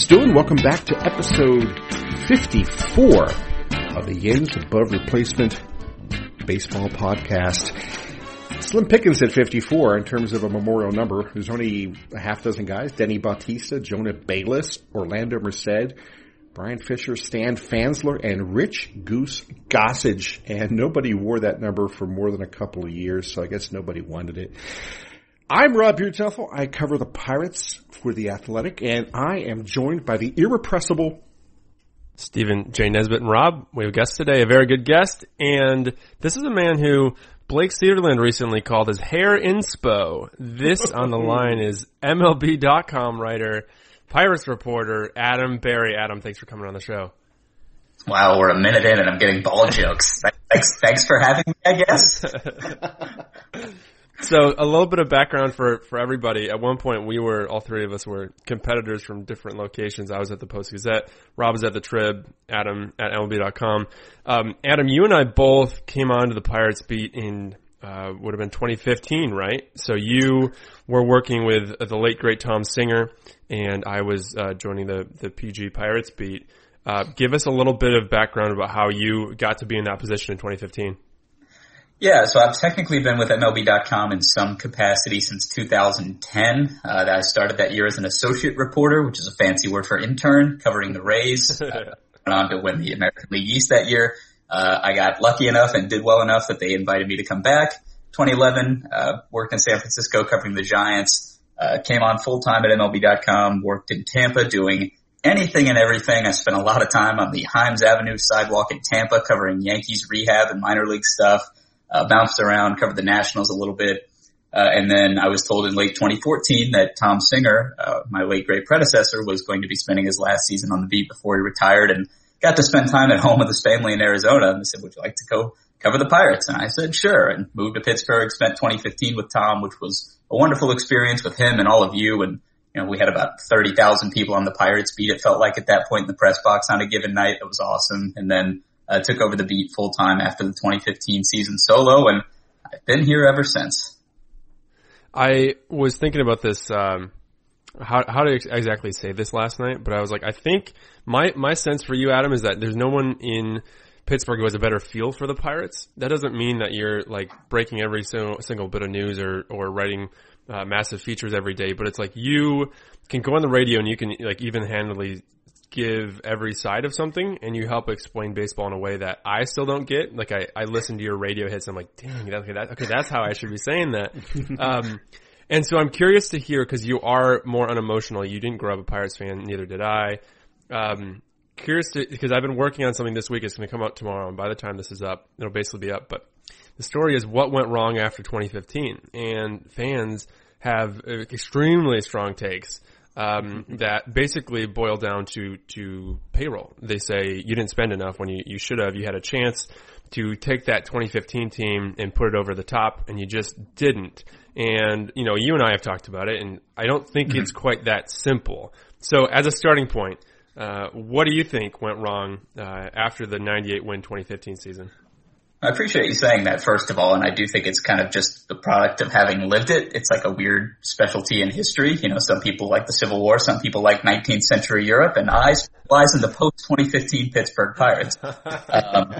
yous doing? Welcome back to episode 54 of the Yinz Above Replacement Baseball Podcast. Slim Pickens at 54 in terms of a memorial number. There's only a half dozen guys. Denny Bautista, Jonah Bayliss, Orlando Merced, Brian Fisher, Stan Fansler, and Rich Goose Gossage. And nobody wore that number for more than a couple of years, so I guess nobody wanted it. I'm Rob Biertempfel. I cover the Pirates for The Athletic, and I am joined by the irrepressible Stephen J. Nesbitt and Rob. We have a guest today, a very good guest, and this is a man who Blake Cederlind recently called his hair inspo. This on the line is MLB.com writer, Pirates reporter, Adam Berry. Adam, thanks for coming on the show. Wow, we're a minute in and I'm getting ball jokes. Thanks, thanks for having me, I guess. So a little bit of background for, for everybody. At one point, we were all three of us were competitors from different locations. I was at the Post Gazette, Rob was at the Trib, Adam at MLB.com. Um, Adam, you and I both came on to the Pirates beat in uh, would have been 2015, right? So you were working with the late great Tom Singer, and I was uh, joining the the PG Pirates beat. Uh, give us a little bit of background about how you got to be in that position in 2015. Yeah, so I've technically been with MLB.com in some capacity since 2010. Uh, I started that year as an associate reporter, which is a fancy word for intern, covering the Rays. uh, went on to win the American League East that year. Uh, I got lucky enough and did well enough that they invited me to come back. 2011, uh, worked in San Francisco covering the Giants. Uh, came on full time at MLB.com. Worked in Tampa doing anything and everything. I spent a lot of time on the Himes Avenue sidewalk in Tampa covering Yankees rehab and minor league stuff uh, bounced around, covered the Nationals a little bit. Uh, and then I was told in late 2014 that Tom Singer, uh, my late great predecessor, was going to be spending his last season on the beat before he retired and got to spend time at home with his family in Arizona. And they said, would you like to go cover the Pirates? And I said, sure. And moved to Pittsburgh, spent 2015 with Tom, which was a wonderful experience with him and all of you. And, you know, we had about 30,000 people on the Pirates beat. It felt like at that point in the press box on a given night. It was awesome. And then uh, took over the beat full time after the 2015 season solo, and I've been here ever since. I was thinking about this, um, how, how to exactly say this last night, but I was like, I think my, my sense for you, Adam, is that there's no one in Pittsburgh who has a better feel for the Pirates. That doesn't mean that you're like breaking every single, single bit of news or, or writing uh, massive features every day, but it's like you can go on the radio and you can like even handedly give every side of something and you help explain baseball in a way that I still don't get. Like I, I listen to your radio hits and I'm like, dang, okay, that, okay, that's how I should be saying that. um, and so I'm curious to hear because you are more unemotional. You didn't grow up a Pirates fan, neither did I. Um, curious to, because I've been working on something this week. It's going to come out tomorrow, and by the time this is up, it'll basically be up. But the story is what went wrong after 2015, and fans have extremely strong takes um, that basically boil down to to payroll. They say you didn't spend enough when you, you should have. You had a chance to take that 2015 team and put it over the top, and you just didn't. And you know, you and I have talked about it, and I don't think mm-hmm. it's quite that simple. So, as a starting point, uh, what do you think went wrong uh, after the 98 win 2015 season? I appreciate you saying that first of all, and I do think it's kind of just the product of having lived it. It's like a weird specialty in history. You know, some people like the Civil War, some people like 19th century Europe, and I specialize in the post 2015 Pittsburgh Pirates. Um,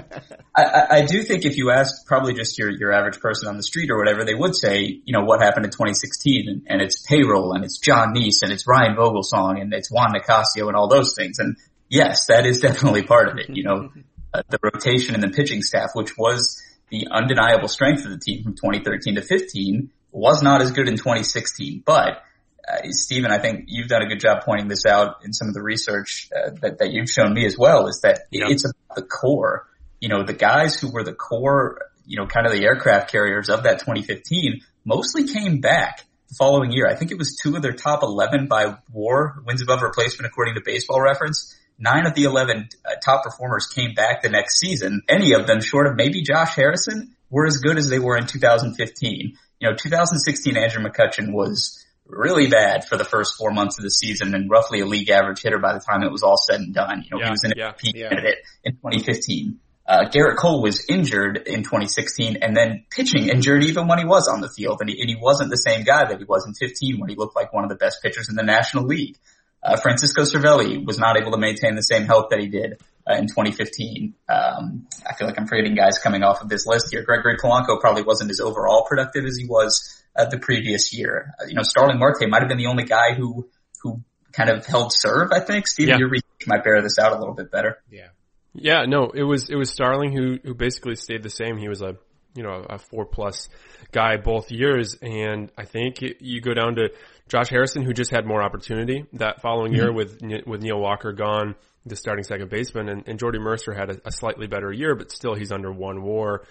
I, I, do think if you ask probably just your, your average person on the street or whatever, they would say, you know, what happened in 2016 and, and it's payroll and it's John Niese and it's Ryan Vogelsong and it's Juan Nicasio and all those things. And yes, that is definitely part of it. You know, uh, the rotation in the pitching staff, which was the undeniable strength of the team from 2013 to 15, was not as good in 2016. But uh, Stephen, I think you've done a good job pointing this out in some of the research uh, that, that you've shown me as well. Is that yep. it's about the core. You know, the guys who were the core, you know, kind of the aircraft carriers of that 2015 mostly came back the following year. I think it was two of their top 11 by WAR wins above replacement according to Baseball Reference nine of the 11 uh, top performers came back the next season. Any of them, short of maybe Josh Harrison, were as good as they were in 2015. You know, 2016 Andrew McCutchen was really bad for the first four months of the season and roughly a league average hitter by the time it was all said and done. You know, yeah, he was an yeah, MVP yeah. candidate in 2015. Uh, Gerrit Cole was injured in 2016 and then pitching injured even when he was on the field and he, and he wasn't the same guy that he was in 15 when he looked like one of the best pitchers in the National League. Uh, Francisco Cervelli was not able to maintain the same health that he did uh, in 2015. Um, I feel like I'm forgetting guys coming off of this list here. Gregory Polanco probably wasn't as overall productive as he was uh, the previous year. Uh, you know, Starling Marte might have been the only guy who who kind of held serve. I think Stephen, yeah. your research might bear this out a little bit better. Yeah. Yeah, no, it was it was Starling who who basically stayed the same. He was a you know a four plus guy both years, and I think you go down to Josh Harrison, who just had more opportunity that following year mm-hmm. with with Neil Walker gone, the starting second baseman, and, and Jordy Mercer had a, a, slightly better year, but still he's under one WAR.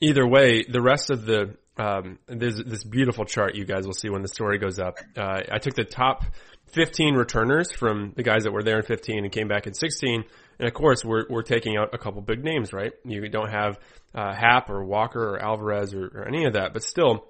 Either way, the rest of the um, there's this beautiful chart you guys will see when the story goes up. Uh, I took the top 15 returners from the guys that were there in 15 and came back in 16 and of course, we're we're taking out a couple big names, right? You don't have uh, Happ or Walker or Alvarez or, or any of that, but still,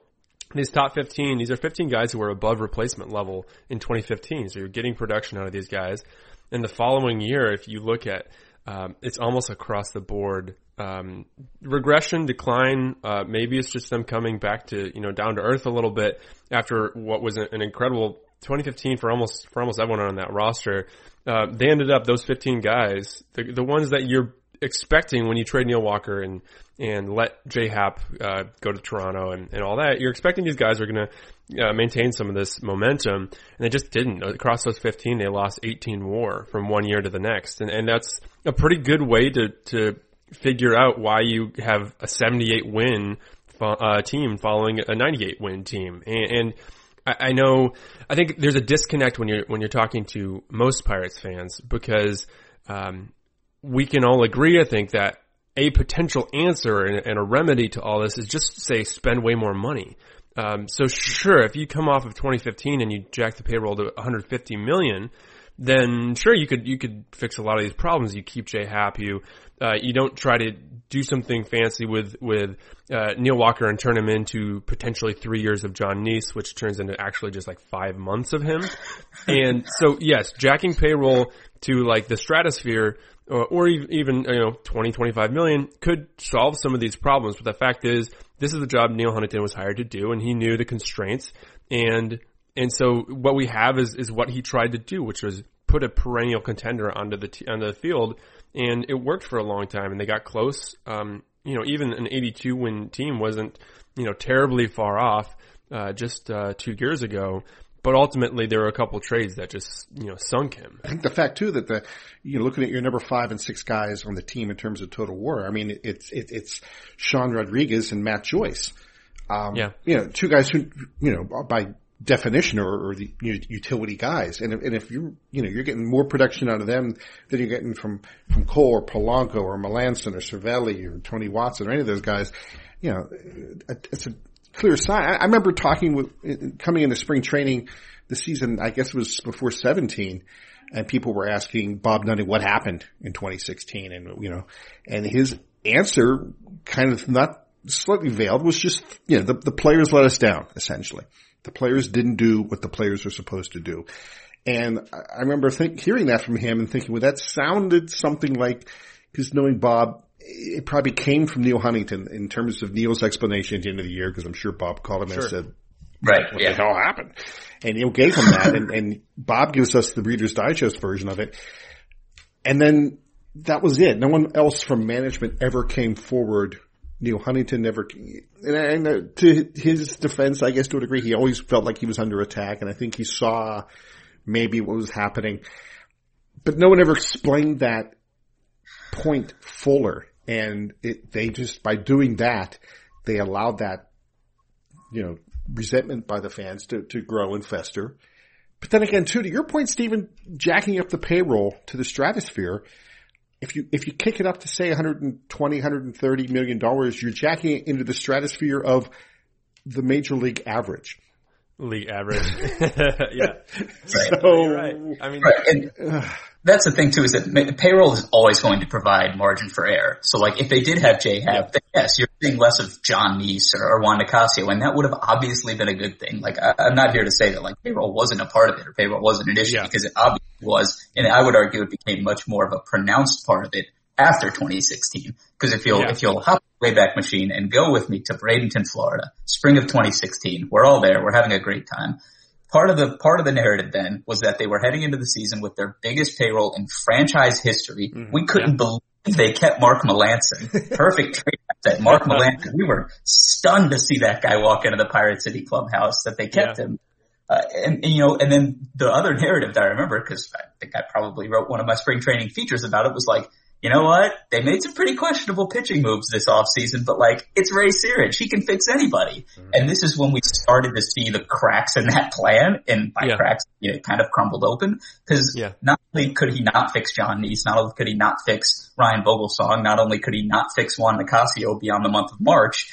these top 15, these are 15 guys who are above replacement level in 2015. So you're getting production out of these guys. And the following year, if you look at, um, it's almost across the board um, regression, decline. Uh, maybe it's just them coming back to you know down to earth a little bit after what was an incredible 2015 for almost for almost everyone on that roster. Uh, they ended up those 15 guys, the the ones that you're expecting when you trade Neil Walker and and let J Happ uh, go to Toronto and, and all that. You're expecting these guys are going to uh, maintain some of this momentum, and they just didn't. Across those 15, they lost 18 WAR from one year to the next, and and that's a pretty good way to to figure out why you have a 78 win uh, team following a 98 win team, and, and I, I know, I think there's a disconnect when you're when you're talking to most Pirates fans because um, we can all agree, I think, that a potential answer and, and, a remedy to all this is just say spend way more money. Um, so sure, if you come off of 2015 and you jack the payroll to 150 million, then sure you could you could fix a lot of these problems. You keep J Happ, you uh, you don't try to do something fancy with with uh, Neil Walker and turn him into potentially three years of John Niese, which turns into actually just like five months of him. and so, yes, jacking payroll to like the stratosphere or, or even you know 20, 25 million could solve some of these problems. But the fact is, this is the job Neal Huntington was hired to do, and he knew the constraints. And and so what we have is is what he tried to do, which was put a perennial contender onto the t- onto the field and it worked for a long time, and they got close. Um, you know, even an 82 win team wasn't you know terribly far off uh, just uh, two years ago. But ultimately, there were a couple trades that just you know sunk him. I think the fact too that the you know looking at your number five and six guys on the team in terms of total WAR, I mean it's it, it's Sean Rodriguez and Matt Joyce. Um, yeah, you know, two guys who you know by definition or, or the you know, utility guys. And if, and if you you know you're getting more production out of them than you're getting from from Cole or Polanco or Melancon or Cervelli or Tony Watson or any of those guys, you know, it's a clear sign. I, I remember talking with coming into spring training the season. I guess it was before 17. And people were asking Bob Nutting what happened in 2016 and, you know, and his answer kind of not slightly veiled was just, you know, the, the players let us down, essentially. The players didn't do what the players were supposed to do. And I remember think, hearing that from him and thinking, well, that sounded something like, because knowing Bob, it probably came from Neal Huntington in terms of Neal's explanation at the end of the year, because I'm sure Bob called him sure. and said, right, what yeah. the hell happened? And Neal gave him that, and, and Bob gives us the Reader's Digest version of it. And then that was it. No one else from management ever came forward Neal Huntington never, and, and uh, to his defense, I guess to a degree, he always felt like he was under attack, and I think he saw maybe what was happening, but no one ever explained that point fuller, and it, they just by doing that, they allowed that, you know, resentment by the fans to to grow and fester. But then again, too, to your point, Stephen, jacking up the payroll to the stratosphere if you if you kick it up to say 120 130 million dollars you're jacking it into the stratosphere of the major league average league average yeah right. so right. i mean right. and that's the thing too is that payroll is always going to provide margin for error so like if they did have j Happ, then yes you're seeing less of jon Niese or, or Juan Nicasio and that would have obviously been a good thing like I, am not here to say that like payroll wasn't a part of it or payroll wasn't an issue yeah. because it obviously was, and I would argue it became much more of a pronounced part of it after 2016. Because if you'll yeah. if you'll hop the Wayback Machine and go with me to Bradenton, Florida, spring of 2016, we're all there, we're having a great time. Part of the part of the narrative then was that they were heading into the season with their biggest payroll in franchise history. Mm-hmm. We couldn't yeah. believe they kept Mark Melancon. Perfect trade that Mark Melancon. We were stunned to see that guy walk into the Pirate City clubhouse. That they kept yeah. him. Uh, and, and, you know, and then the other narrative that I remember, because I think I probably wrote one of my spring training features about it, was like, you know what? They made some pretty questionable pitching moves this offseason, but like, it's Ray Searage. He can fix anybody. Mm-hmm. And this is when we started to see the cracks in that plan. And by yeah. cracks, you know, it kind of crumbled open. Cause yeah. not only could he not fix Jon Niese, not only could he not fix Ryan Vogelsong, not only could he not fix Juan Nicasio beyond the month of March,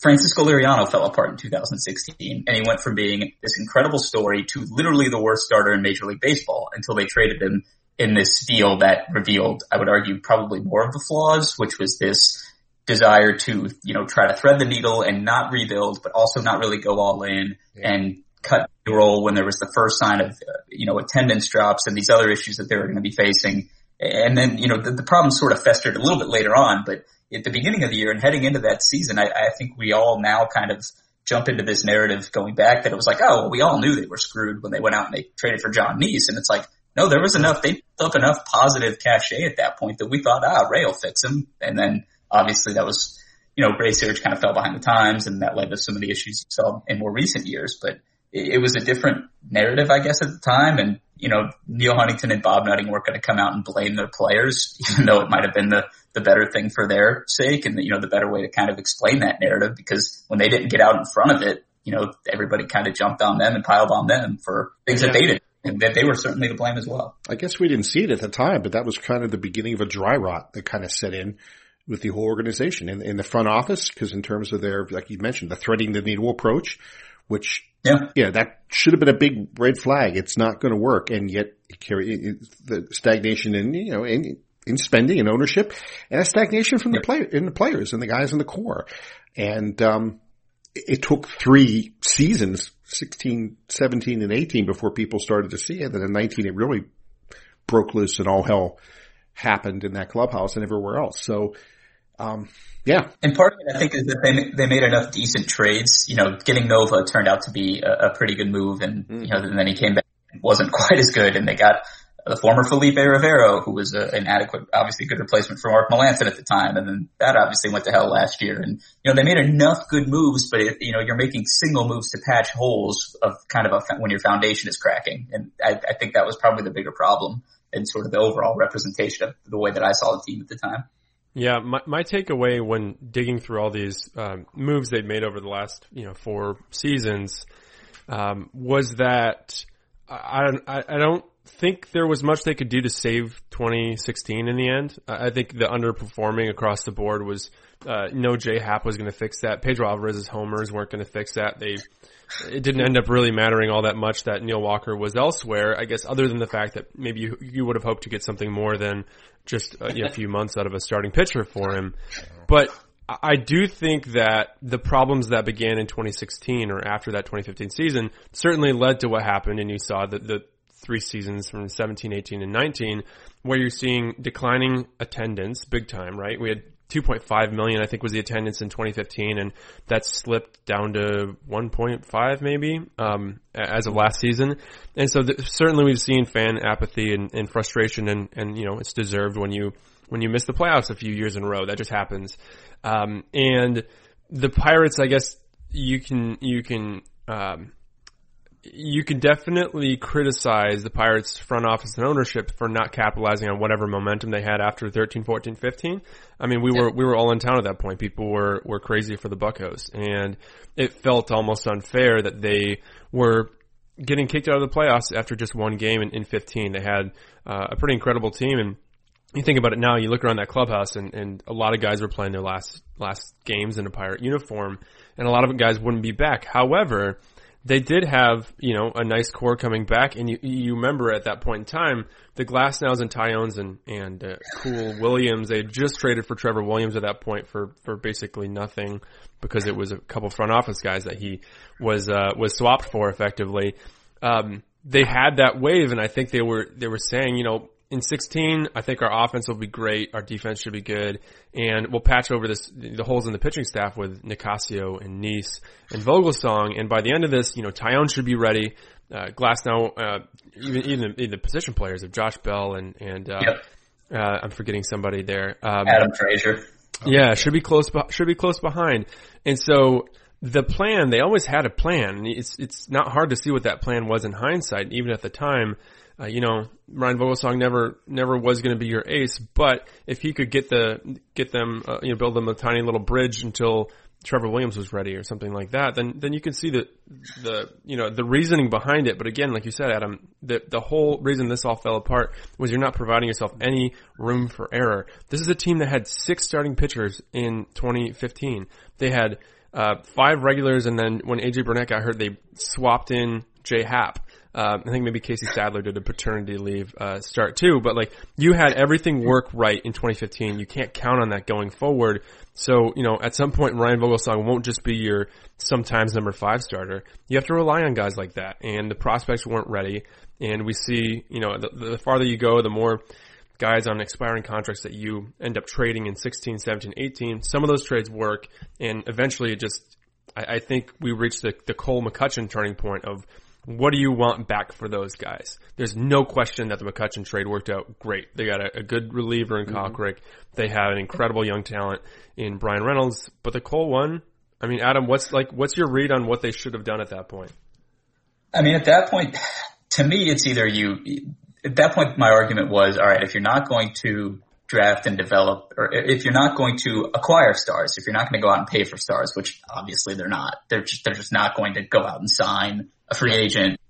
Francisco Liriano fell apart in 2016 and he went from being this incredible story to literally the worst starter in Major League Baseball until they traded him in this deal that revealed, I would argue, probably more of the flaws, which was this desire to, you know, try to thread the needle and not rebuild, but also not really go all in yeah. and cut the roll when there was the first sign of, uh, you know, attendance drops and these other issues that they were going to be facing. And then, you know, the, the problem sort of festered a little bit later on, but at the beginning of the year and heading into that season, I, I think we all now kind of jump into this narrative going back that it was like, oh, well, we all knew they were screwed when they went out and they traded for John Niese. And it's like, no, there was enough, they built up enough positive cachet at that point that we thought, ah, Ray will fix him. And then obviously that was, you know, Ray Searage kind of fell behind the times and that led to some of the issues you saw in more recent years. But it, it was a different narrative, I guess, at the time. And, you know, Neal Huntington and Bob Nutting weren't going to come out and blame their players, even though it might have been the, the better thing for their sake and, the, you know, the better way to kind of explain that narrative because when they didn't get out in front of it, you know, everybody kind of jumped on them and piled on them for things yeah. that they did and that they were certainly to blame as well. I guess we didn't see it at the time, but that was kind of the beginning of a dry rot that kind of set in with the whole organization in, in the front office. Cause in terms of their, like you mentioned, the threading the needle approach, which, yeah, yeah, that should have been a big red flag. It's not going to work. And yet carry the stagnation in, you know, in, in spending and ownership and a stagnation from the player, in the players and the guys in the core. And, um, it took three seasons 16, 17, and 18 before people started to see it. And in 19, it really broke loose and all hell happened in that clubhouse and everywhere else. So, um, yeah. And part of it, I think, is that they they made enough decent trades. You know, getting Nova turned out to be a, a pretty good move, and mm. you know, and then he came back wasn't quite as good, and they got the former Felipe Rivero, who was a, an adequate, obviously good replacement for Mark Melancon at the time. And then that obviously went to hell last year. And, you know, they made enough good moves, but if, you know, you're making single moves to patch holes of kind of a, when your foundation is cracking. And I, I think that was probably the bigger problem and sort of the overall representation of the way that I saw the team at the time. Yeah, my my takeaway when digging through all these um, moves they've made over the last you know four seasons um, was that I, I I don't think there was much they could do to save 2016 in the end. I think the underperforming across the board was uh, no J Happ was going to fix that. Pedro Alvarez's homers weren't going to fix that. They it didn't end up really mattering all that much that Neil Walker was elsewhere. I guess other than the fact that maybe you, you would have hoped to get something more than just a, you know, a few months out of a starting pitcher for him. But I do think that the problems that began in 2016 or after that 2015 season certainly led to what happened, and you saw that the three seasons from 17, 18, and 19, where you're seeing declining attendance big time, right? We had 2.5 million, I think was the attendance in 2015, and that slipped down to 1.5 maybe, um, as of last season. And so th- certainly we've seen fan apathy and, and frustration and, and, you know, it's deserved when you, when you miss the playoffs a few years in a row. That just happens. Um, and the Pirates, I guess you can, you can, um, you can definitely criticize the Pirates front office and ownership for not capitalizing on whatever momentum they had after 13, 14, 15. I mean, we were, we were all in town at that point. People were, were crazy for the Buckos and it felt almost unfair that they were getting kicked out of the playoffs after just one game in, in 15. They had uh, a pretty incredible team and you think about it now, you look around that clubhouse and, and a lot of guys were playing their last, last games in a pirate uniform and a lot of guys wouldn't be back. However, they did have, you know, a nice core coming back, and you you remember at that point in time, the Glasnows and Taillons and and uh, Cool Williams, they just traded for Trevor Williams at that point for for basically nothing because it was a couple front office guys that he was uh, was swapped for effectively. Um, they had that wave, and I think they were they were saying, you know, in 16, I think our offense will be great. Our defense should be good. And we'll patch over this, the holes in the pitching staff with Nicasio and Niese and Vogelsong. And by the end of this, you know, Taillon should be ready. uh, Glasnow, uh, even even the, the, position players of Josh Bell and and uh, yep. uh, I'm forgetting somebody there. Um, Adam Frazier. Yeah, should be close. Should be close behind. And so the plan, they always had a plan. It's it's not hard to see what that plan was in hindsight, even at the time. Uh, you know, Ryan Vogelsong never never was going to be your ace, but if he could get the get them, uh, you know, build them a tiny little bridge until Trevor Williams was ready or something like that, then then you can see the the you know the reasoning behind it. But again, like you said, Adam, the the whole reason this all fell apart was you're not providing yourself any room for error. This is a team that had six starting pitchers in 2015. They had uh, five regulars, and then when AJ Burnett got hurt, they swapped in Jay Happ. Uh, I think maybe Casey Sadler did a paternity leave uh, start too, but like you had everything work right in 2015. You can't count on that going forward. So you know, at some point, Ryan Vogelsong won't just be your sometimes number five starter. You have to rely on guys like that, and the prospects weren't ready. And we see, you know, the, the farther you go, the more guys on expiring contracts that you end up trading in 16, 17, 18. Some of those trades work, and eventually it just, I, I think we reached the, the Cole McCutchen turning point of what do you want back for those guys? There's no question that the McCutchen trade worked out great. They got a, a good reliever in mm hmm They have an incredible young talent in Bryan Reynolds, but the Cole one, I mean, Adam, what's like, what's your read on what they should have done at that point? I mean, at that point, to me, it's either you, at that point, my argument was, all right, if you're not going to draft and develop, or if you're not going to acquire stars, if you're not going to go out and pay for stars, which obviously they're not, they're just, they're just not going to go out and sign a free agent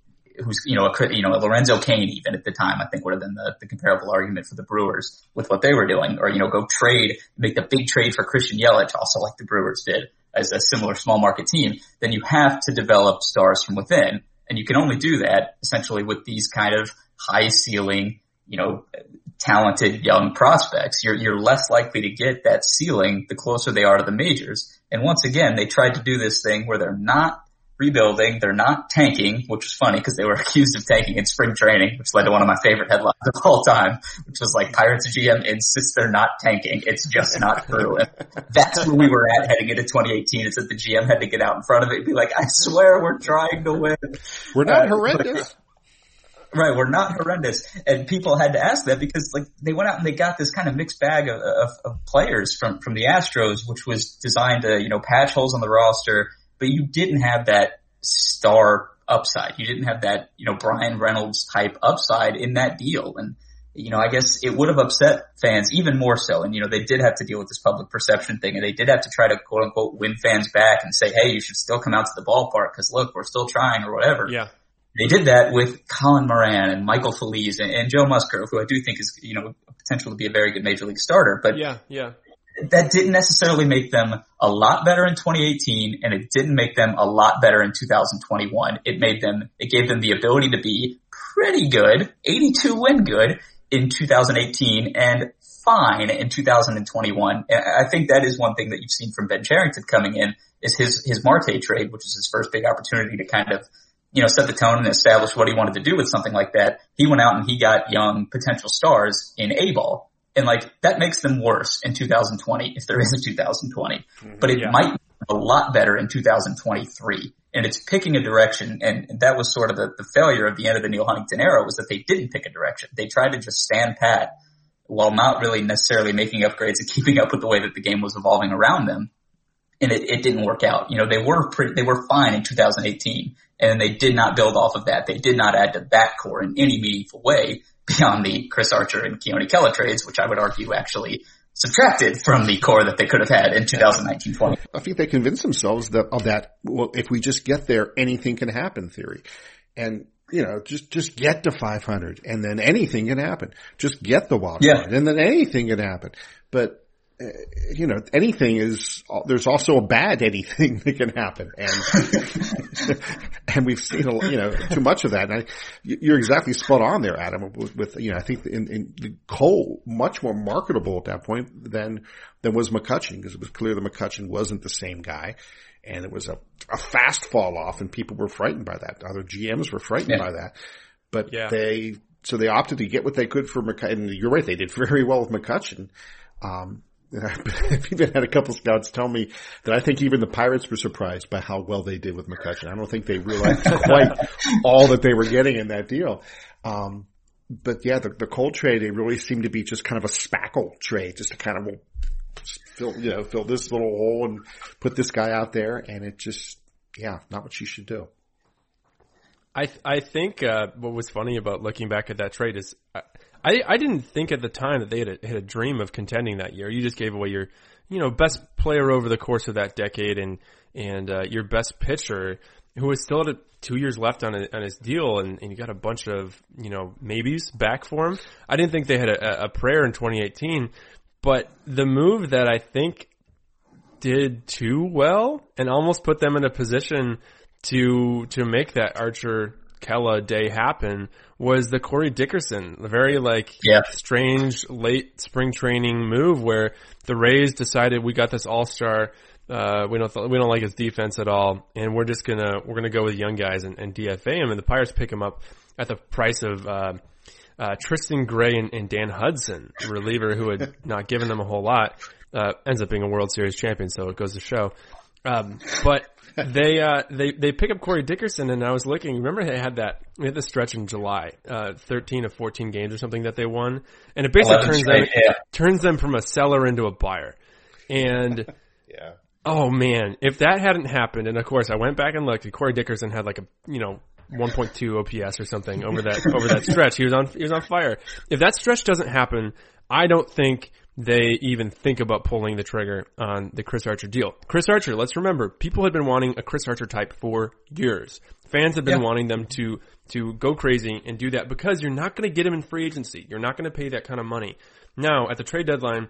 who's, you know, a, you know, a Lorenzo Cain even at the time, I think would have been the, the comparable argument for the Brewers with what they were doing, or, you know, go trade, make the big trade for Christian Yelich, also like the Brewers did as a similar small market team, then you have to develop stars from within. And you can only do that essentially with these kind of high ceiling, you know, talented young prospects. You're, you're less likely to get that ceiling the closer they are to the majors. And once again, they tried to do this thing where they're not rebuilding. They're not tanking, which was funny because they were accused of tanking in spring training, which led to one of my favorite headlines of all time, which was like Pirates GM insists they're not tanking. It's just not true. And that's where we were at heading into 2018. It's that the GM had to get out in front of it and be like, I swear we're trying to win. We're not uh, horrendous. Right, we're not horrendous, and people had to ask that because like they went out and they got this kind of mixed bag of, of, of players from from the Astros, which was designed to you know patch holes on the roster, but you didn't have that star upside. You didn't have that, you know, Bryan Reynolds type upside in that deal. And, you know, I guess it would have upset fans even more so. And, you know, they did have to deal with this public perception thing and they did have to try to quote unquote win fans back and say, Hey, you should still come out to the ballpark because look, we're still trying or whatever. Yeah. They did that with Colin Moran and Michael Feliz and, and Joe Musgrove, who I do think is, you know, potential to be a very good major league starter. But yeah, yeah that didn't necessarily make them a lot better in 2018 and it didn't make them a lot better in 2021. It made them, it gave them the ability to be pretty good, 82 win good in 2018 and fine in 2021. And I think that is one thing that you've seen from Ben Cherington coming in is his, his Marte trade, which is his first big opportunity to kind of, you know, set the tone and establish what he wanted to do with something like that. He went out and he got young potential stars in A ball and like that makes them worse in 2020 if there is a 2020, mm-hmm, but it yeah. might be a lot better in 2023. And it's picking a direction. And that was sort of the, the failure of the end of the Neal Huntington era was that they didn't pick a direction. They tried to just stand pat while not really necessarily making upgrades and keeping up with the way that the game was evolving around them. And it, it didn't work out. You know, they were pretty, they were fine in 2018 and they did not build off of that. They did not add to that core in any meaningful way beyond the Chris Archer and Keone Kela trades, which I would argue actually subtracted from the core that they could have had in 2019-20. I think they convinced themselves that of that. Well, if we just get there, anything can happen theory, and you know, just just get to 500, and then anything can happen. Just get the wild yeah. card, and then anything can happen. But you know, anything is, there's also a bad anything that can happen. And, and we've seen, a, you know, too much of that. And I, you're exactly spot on there, Adam, with, with you know, I think in, in Cole, much more marketable at that point than, than was McCutchen because it was clear that McCutchen wasn't the same guy. And it was a, a fast fall off and people were frightened by that. Other GMs were frightened yeah. by that. But yeah. they, so they opted to get what they could for McCutchen. You're right. They did very well with McCutchen. Um, I've even had a couple scouts tell me that I think even the Pirates were surprised by how well they did with McCutchen. I don't think they realized quite all that they were getting in that deal. Um, but yeah, the, the Cole trade, it really seemed to be just kind of a spackle trade, just to kind of fill, you know, fill this little hole and put this guy out there. And it just, yeah, not what you should do. I th- I think uh, what was funny about looking back at that trade is I, I didn't think at the time that they had a, had a dream of contending that year. You just gave away your you know best player over the course of that decade and and uh, your best pitcher who was still at two years left on, a, on his deal and, and you got a bunch of you know maybes back for him. I didn't think they had a, a prayer in 2018, but the move that I think did too well and almost put them in a position to to make that Archer Kela day happen was the Corey Dickerson, the very like yeah. strange late spring training move where the Rays decided we got this all star. Uh, we don't th- we don't like his defense at all, and we're just gonna we're gonna go with young guys and, and DFA him, and the Pirates pick him up at the price of uh, uh, Tristan Gray and, and, Dan Hudson, reliever who had not given them a whole lot, uh, ends up being a World Series champion, so it goes to show. Um, but they uh, they they pick up Corey Dickerson, and I was looking. Remember, they had that we had the stretch in July, uh, thirteen of fourteen games or something that they won, and it basically turns them yeah. turns them from a seller into a buyer. And yeah, oh man, if that hadn't happened, and of course I went back and looked, and Corey Dickerson had like a you know 1.2 OPS or something over that over that stretch. He was on he was on fire. If that stretch doesn't happen, I don't think they even think about pulling the trigger on the Chris Archer deal. Chris Archer, let's remember, people had been wanting a Chris Archer type for years. Fans have been yeah. wanting them to to go crazy and do that because you're not going to get him in free agency. You're not going to pay that kind of money. Now, at the trade deadline,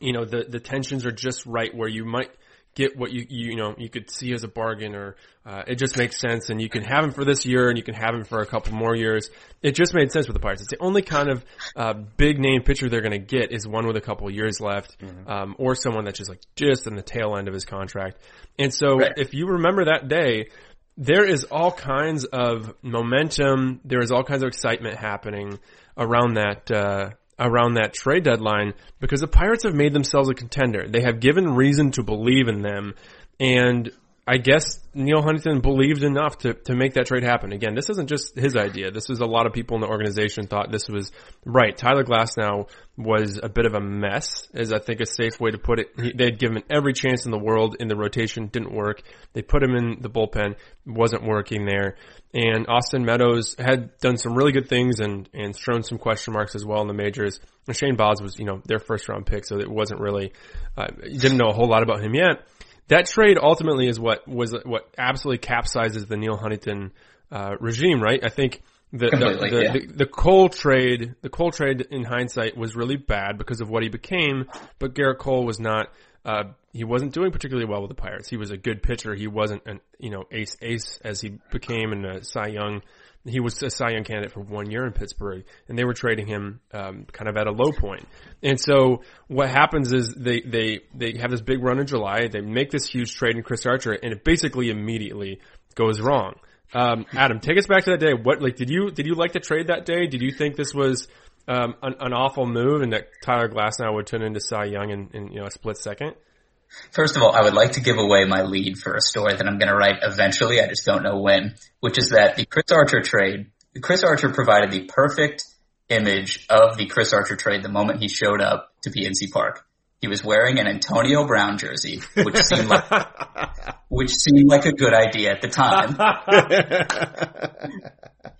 you know, the the tensions are just right where you might get what you, you, know, you could see as a bargain or, uh, it just makes sense and you can have him for this year and you can have him for a couple more years. It just made sense with the Pirates. It's the only kind of, uh, big name pitcher they're going to get is one with a couple years left, mm-hmm. um, or someone that's just like just in the tail end of his contract. And so right. if you remember that day, there is all kinds of momentum. There is all kinds of excitement happening around that, uh, around that trade deadline because the Pirates have made themselves a contender. They have given reason to believe in them and I guess Neal Huntington believed enough to, to make that trade happen. Again, this isn't just his idea. This was a lot of people in the organization thought this was right. Tyler Glasnow was a bit of a mess, is I think a safe way to put it. He, they'd given every chance in the world in the rotation, didn't work. They put him in the bullpen, wasn't working there. And Austin Meadows had done some really good things and, and shown some question marks as well in the majors. And Shane Baz was, you know, their first round pick, so it wasn't really, uh, didn't know a whole lot about him yet that trade ultimately is what was what absolutely capsizes the Neal Huntington uh, regime, right? I think the the, the, yeah. the, the Cole trade, the Cole trade in hindsight was really bad because of what he became, but Gerrit Cole was not. Uh, he wasn't doing particularly well with the Pirates. He was a good pitcher. He wasn't an you know ace ace as he became in a Cy Young he was a Cy Young candidate for one year in Pittsburgh, and they were trading him um, kind of at a low point. And so what happens is they they they have this big run in July. They make this huge trade in Chris Archer, and it basically immediately goes wrong. Um, Adam, take us back to that day. What like did you did you like the trade that day? Did you think this was um, an, an, awful move, and that Tyler Glasnow would turn into Cy Young in, in you know a split second? First of all, I would like to give away my lead for a story that I'm going to write eventually. I just don't know when, which is that the Chris Archer trade, Chris Archer provided the perfect image of the Chris Archer trade the moment he showed up to PNC Park. He was wearing an Antonio Brown jersey, which seemed like, which seemed like a good idea at the time.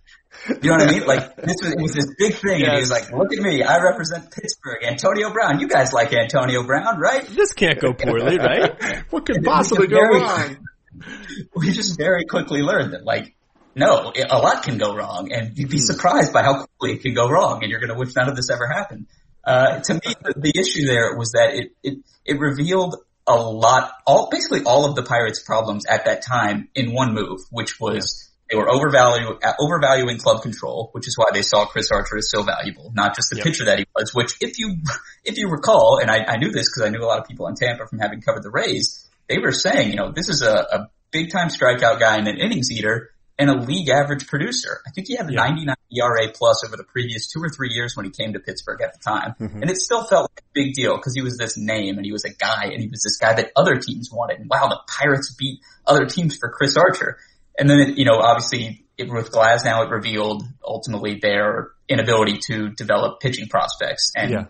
You know what I mean? Like this was it was this big thing, yes. and he was like, "Look at me, I represent Pittsburgh, Antonio Brown. You guys like Antonio Brown, right? This can't go poorly, right? what could possibly go very, wrong?" We just very quickly learned that, like, no, a lot can go wrong, and you'd be hmm. surprised by how quickly it can go wrong, and you're going to wish none of this ever happened. Uh, to me, the, the issue there was that it it it revealed a lot, all basically all of the Pirates' problems at that time in one move, which was. They were overvaluing, overvaluing club control, which is why they saw Chris Archer as so valuable, not just the yep. pitcher that he was, which if you, if you recall, and I, I knew this because I knew a lot of people in Tampa from having covered the Rays, they were saying, you know, this is a, a big time strikeout guy and an innings eater. and a league average producer. I think he had a yeah. 99 ERA plus over the previous two or three years when he came to Pittsburgh at the time. Mm-hmm. And it still felt like a big deal because he was this name and he was a guy and he was this guy that other teams wanted. And wow, the Pirates beat other teams for Chris Archer. And then, it, you know, obviously it, with Glasnow, it revealed ultimately their inability to develop pitching prospects. And yeah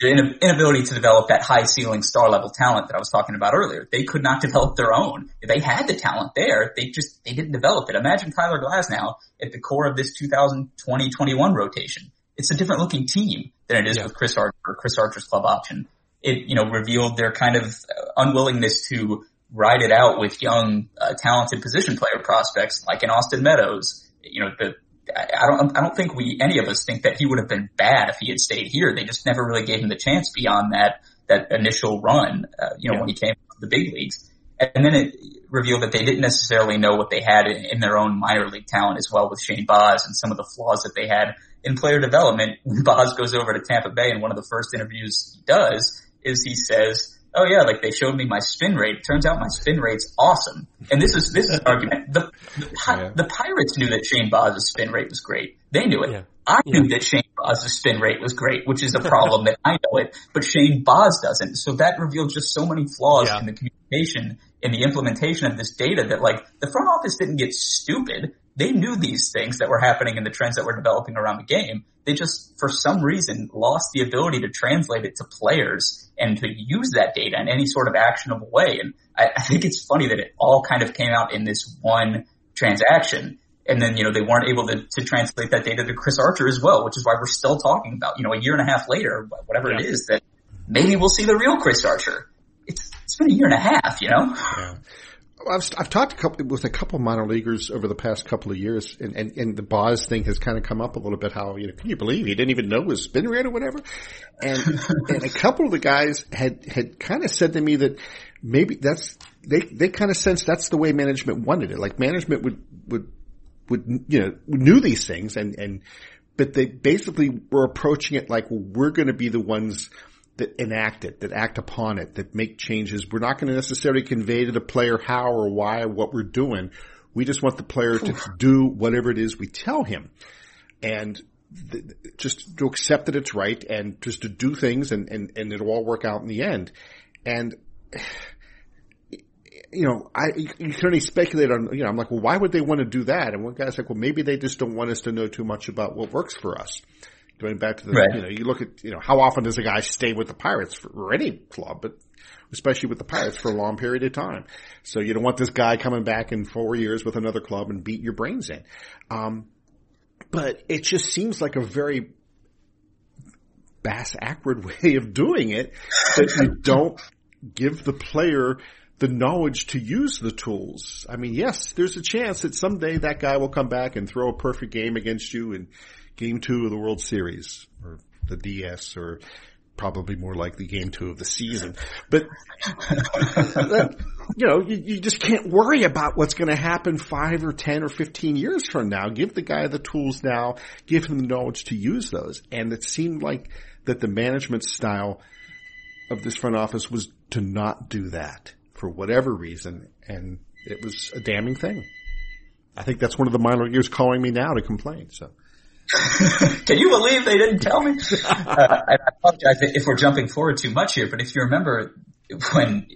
the inability to develop that high ceiling star level talent that I was talking about earlier. They could not develop their own. They had the talent there. They just, they didn't develop it. Imagine Tyler Glasnow at the core of this 2020-21 rotation. It's a different looking team than it is yeah. with Chris Archer Chris Archer's club option. It, you know, revealed their kind of uh, unwillingness to ride it out with young, uh, talented position player prospects like in Austin Meadows. You know, the, I don't, I don't think we, any of us think that he would have been bad if he had stayed here. They just never really gave him the chance beyond that, that initial run, uh, you know, yeah. when he came to the big leagues. And then it revealed that they didn't necessarily know what they had in, in their own minor league talent as well with Shane Baz and some of the flaws that they had in player development. When Baz goes over to Tampa Bay and one of the first interviews he does is he says, oh yeah, like they showed me my spin rate. Turns out my spin rate's awesome. And this is this is an argument. The the, yeah. the, Pirates knew that Shane Baz's spin rate was great. They knew it. Yeah. I knew that Shane Baz's spin rate was great, which is a problem that I know it, but Shane Baz doesn't. So that revealed just so many flaws in the communication in the implementation of this data that like the front office didn't get stupid. They knew these things that were happening and the trends that were developing around the game. They just, for some reason, lost the ability to translate it to players and to use that data in any sort of actionable way. And I, I think it's funny that it all kind of came out in this one transaction. And then, you know, they weren't able to, to translate that data to Chris Archer as well, which is why we're still talking about, you know, a year and a half later, whatever yeah. it is, that maybe we'll see the real Chris Archer. It's, it's been a year and a half, you know? Yeah. I've, I've talked a couple, with a couple of minor leaguers over the past couple of years, and, and, and the Baz thing has kind of come up a little bit. How you know, can you believe he didn't even know his spin rate or whatever? And and a couple of the guys had had kind of said to me that maybe that's they they kind of sense that's the way management wanted it. Like management would would would you know knew these things and and but they basically were approaching it like well, we're going to be the ones that enact it, that act upon it, that make changes. We're not going to necessarily convey to the player how or why what we're doing. We just want the player to do whatever it is we tell him. And th- just to accept that it's right and just to do things and, and, and it'll all work out in the end. And, you know, I, you can only speculate on, you know, I'm like, well, why would they want to do that? And one guy's like, well, maybe they just don't want us to know too much about what works for us. Going back to the, right. you know, you look at, you know, how often does a guy stay with the Pirates for, or any club, but especially with the Pirates for a long period of time. So you don't want this guy coming back in four years with another club and beat your brains in. Um, but it just seems like a very bass ackward way of doing it that you don't give the player the knowledge to use the tools. I mean, yes, there's a chance that someday that guy will come back and throw a perfect game against you and game two of the World Series or the DS or probably more likely game two of the season. But, you know, you, you, just can't worry about what's going to happen five or 10 or 15 years from now. Give the guy the tools now, give him the knowledge to use those. And it seemed like that the management style of this front office was to not do that for whatever reason. And it was a damning thing. I think that's one of the minor leaguers calling me now to complain. So. Can you believe they didn't tell me? uh, I apologize if we're jumping forward too much here, but if you remember when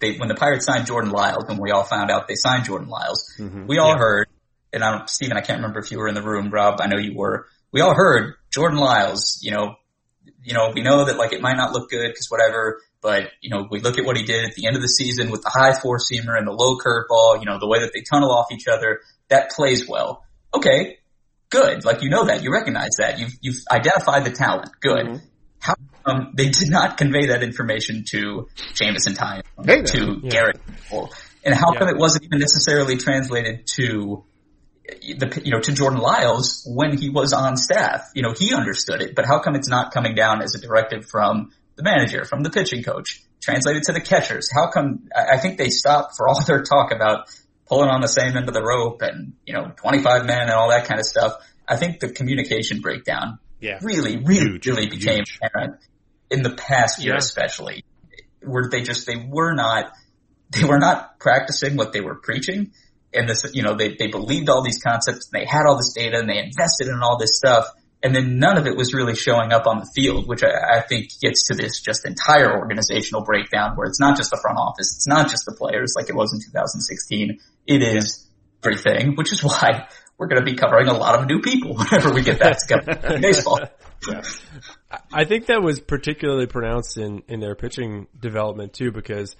they when the Pirates signed Jordan Lyles, when we all found out they signed Jordan Lyles, mm-hmm. we all yeah. heard, and I don't, Stephen, I can't remember if you were in the room, Rob, I know you were. We all heard Jordan Lyles, you know, you know, we know that like it might not look good because whatever, but you know, we look at what he did at the end of the season with the high four seamer and the low curveball, you know, the way that they tunnel off each other, that plays well. Okay, Good. Like you know that. You recognize that. You've, you've identified the talent. Good. Mm-hmm. How um, they did not convey that information to Jameson Taillon, hey, to yeah. Gerrit, and how yeah. come it wasn't even necessarily translated to the you know to Jordan Lyles when he was on staff? You know he understood it, but how come it's not coming down as a directive from the manager, from the pitching coach, translated to the catchers? How come? I think they stopped for all their talk about pulling on the same end of the rope and, you know, 25 men and all that kind of stuff. I think the communication breakdown yeah. really, really, huge, really became huge. apparent in the past year, yeah. especially where they just, they were not, they were not practicing what they were preaching. and this, you know, they, they believed all these concepts and they had all this data and they invested in all this stuff. And then none of it was really showing up on the field, which I, I think gets to this just entire organizational breakdown where it's not just the front office. It's not just the players like it was in 2016. It is everything, which is why we're going to be covering a lot of new people whenever we get that together in baseball. Yeah. I think that was particularly pronounced in, in their pitching development too, because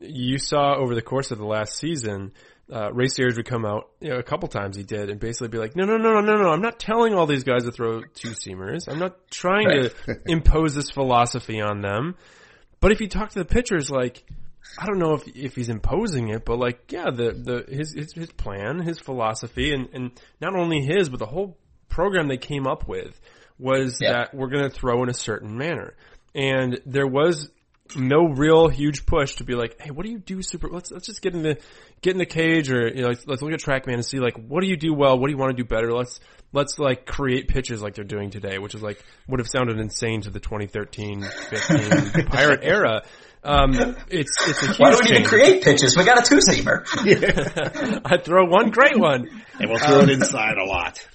you saw over the course of the last season, uh, Ray Searage would come out, you know, a couple times he did and basically be like, no, no, no, no, no, no, I'm not telling all these guys to throw two seamers. I'm not trying right. to impose this philosophy on them. But if you talk to the pitchers, like, I don't know if if he's imposing it, but like, yeah, the the his his, his plan, his philosophy, and and not only his, but the whole program they came up with was yeah. that we're going to throw in a certain manner, and there was no real huge push to be like, hey, what do you do super? Let's let's just get in the get in the cage, or you know, let's, let's look at TrackMan and see like what do you do well, what do you want to do better. Let's let's like create pitches like they're doing today, which is like would have sounded insane to the 2013-15 Pirate era. Um, it's it's a huge Why do we change. even create pitches? We got a two seamer. I throw one great one, and we'll throw um, it inside a lot.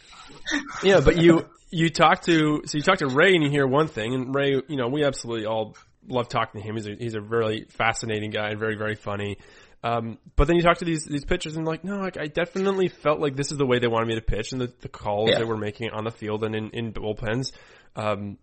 Yeah, but you you talk to so you talk to Ray and you hear one thing, and Ray, you know, we absolutely all love talking to him. He's a, he's a really fascinating guy and very very funny. Um, but then you talk to these these pitchers and like, no, like I definitely felt like this is the way they wanted me to pitch, and the, the calls yeah. they were making on the field and in, in bullpens. Um,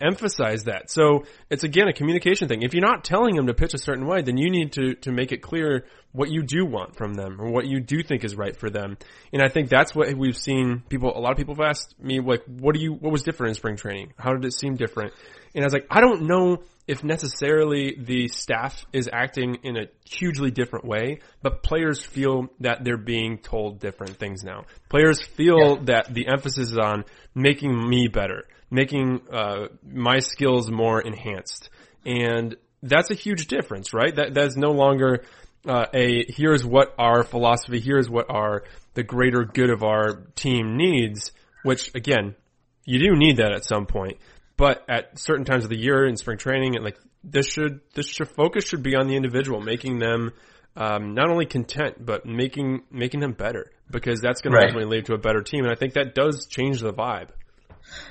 emphasize that. So it's again a communication thing. If you're not telling them to pitch a certain way, then you need to to make it clear what you do want from them or what you do think is right for them. And I think that's what we've seen people a lot of people have asked me like what do you what was different in spring training? How did it seem different? And I was like, I don't know if necessarily the staff is acting in a hugely different way, but players feel that they're being told different things now. Players feel yeah. that the emphasis is on making me better making uh, my skills more enhanced, and that's a huge difference, right? That that's no longer uh, a here's what our philosophy, here's what our the greater good of our team needs. Which again, you do need that at some point, but at certain times of the year in spring training, and like this should this should focus should be on the individual, making them um, not only content but making making them better because that's going right. to ultimately lead to a better team, and I think that does change the vibe.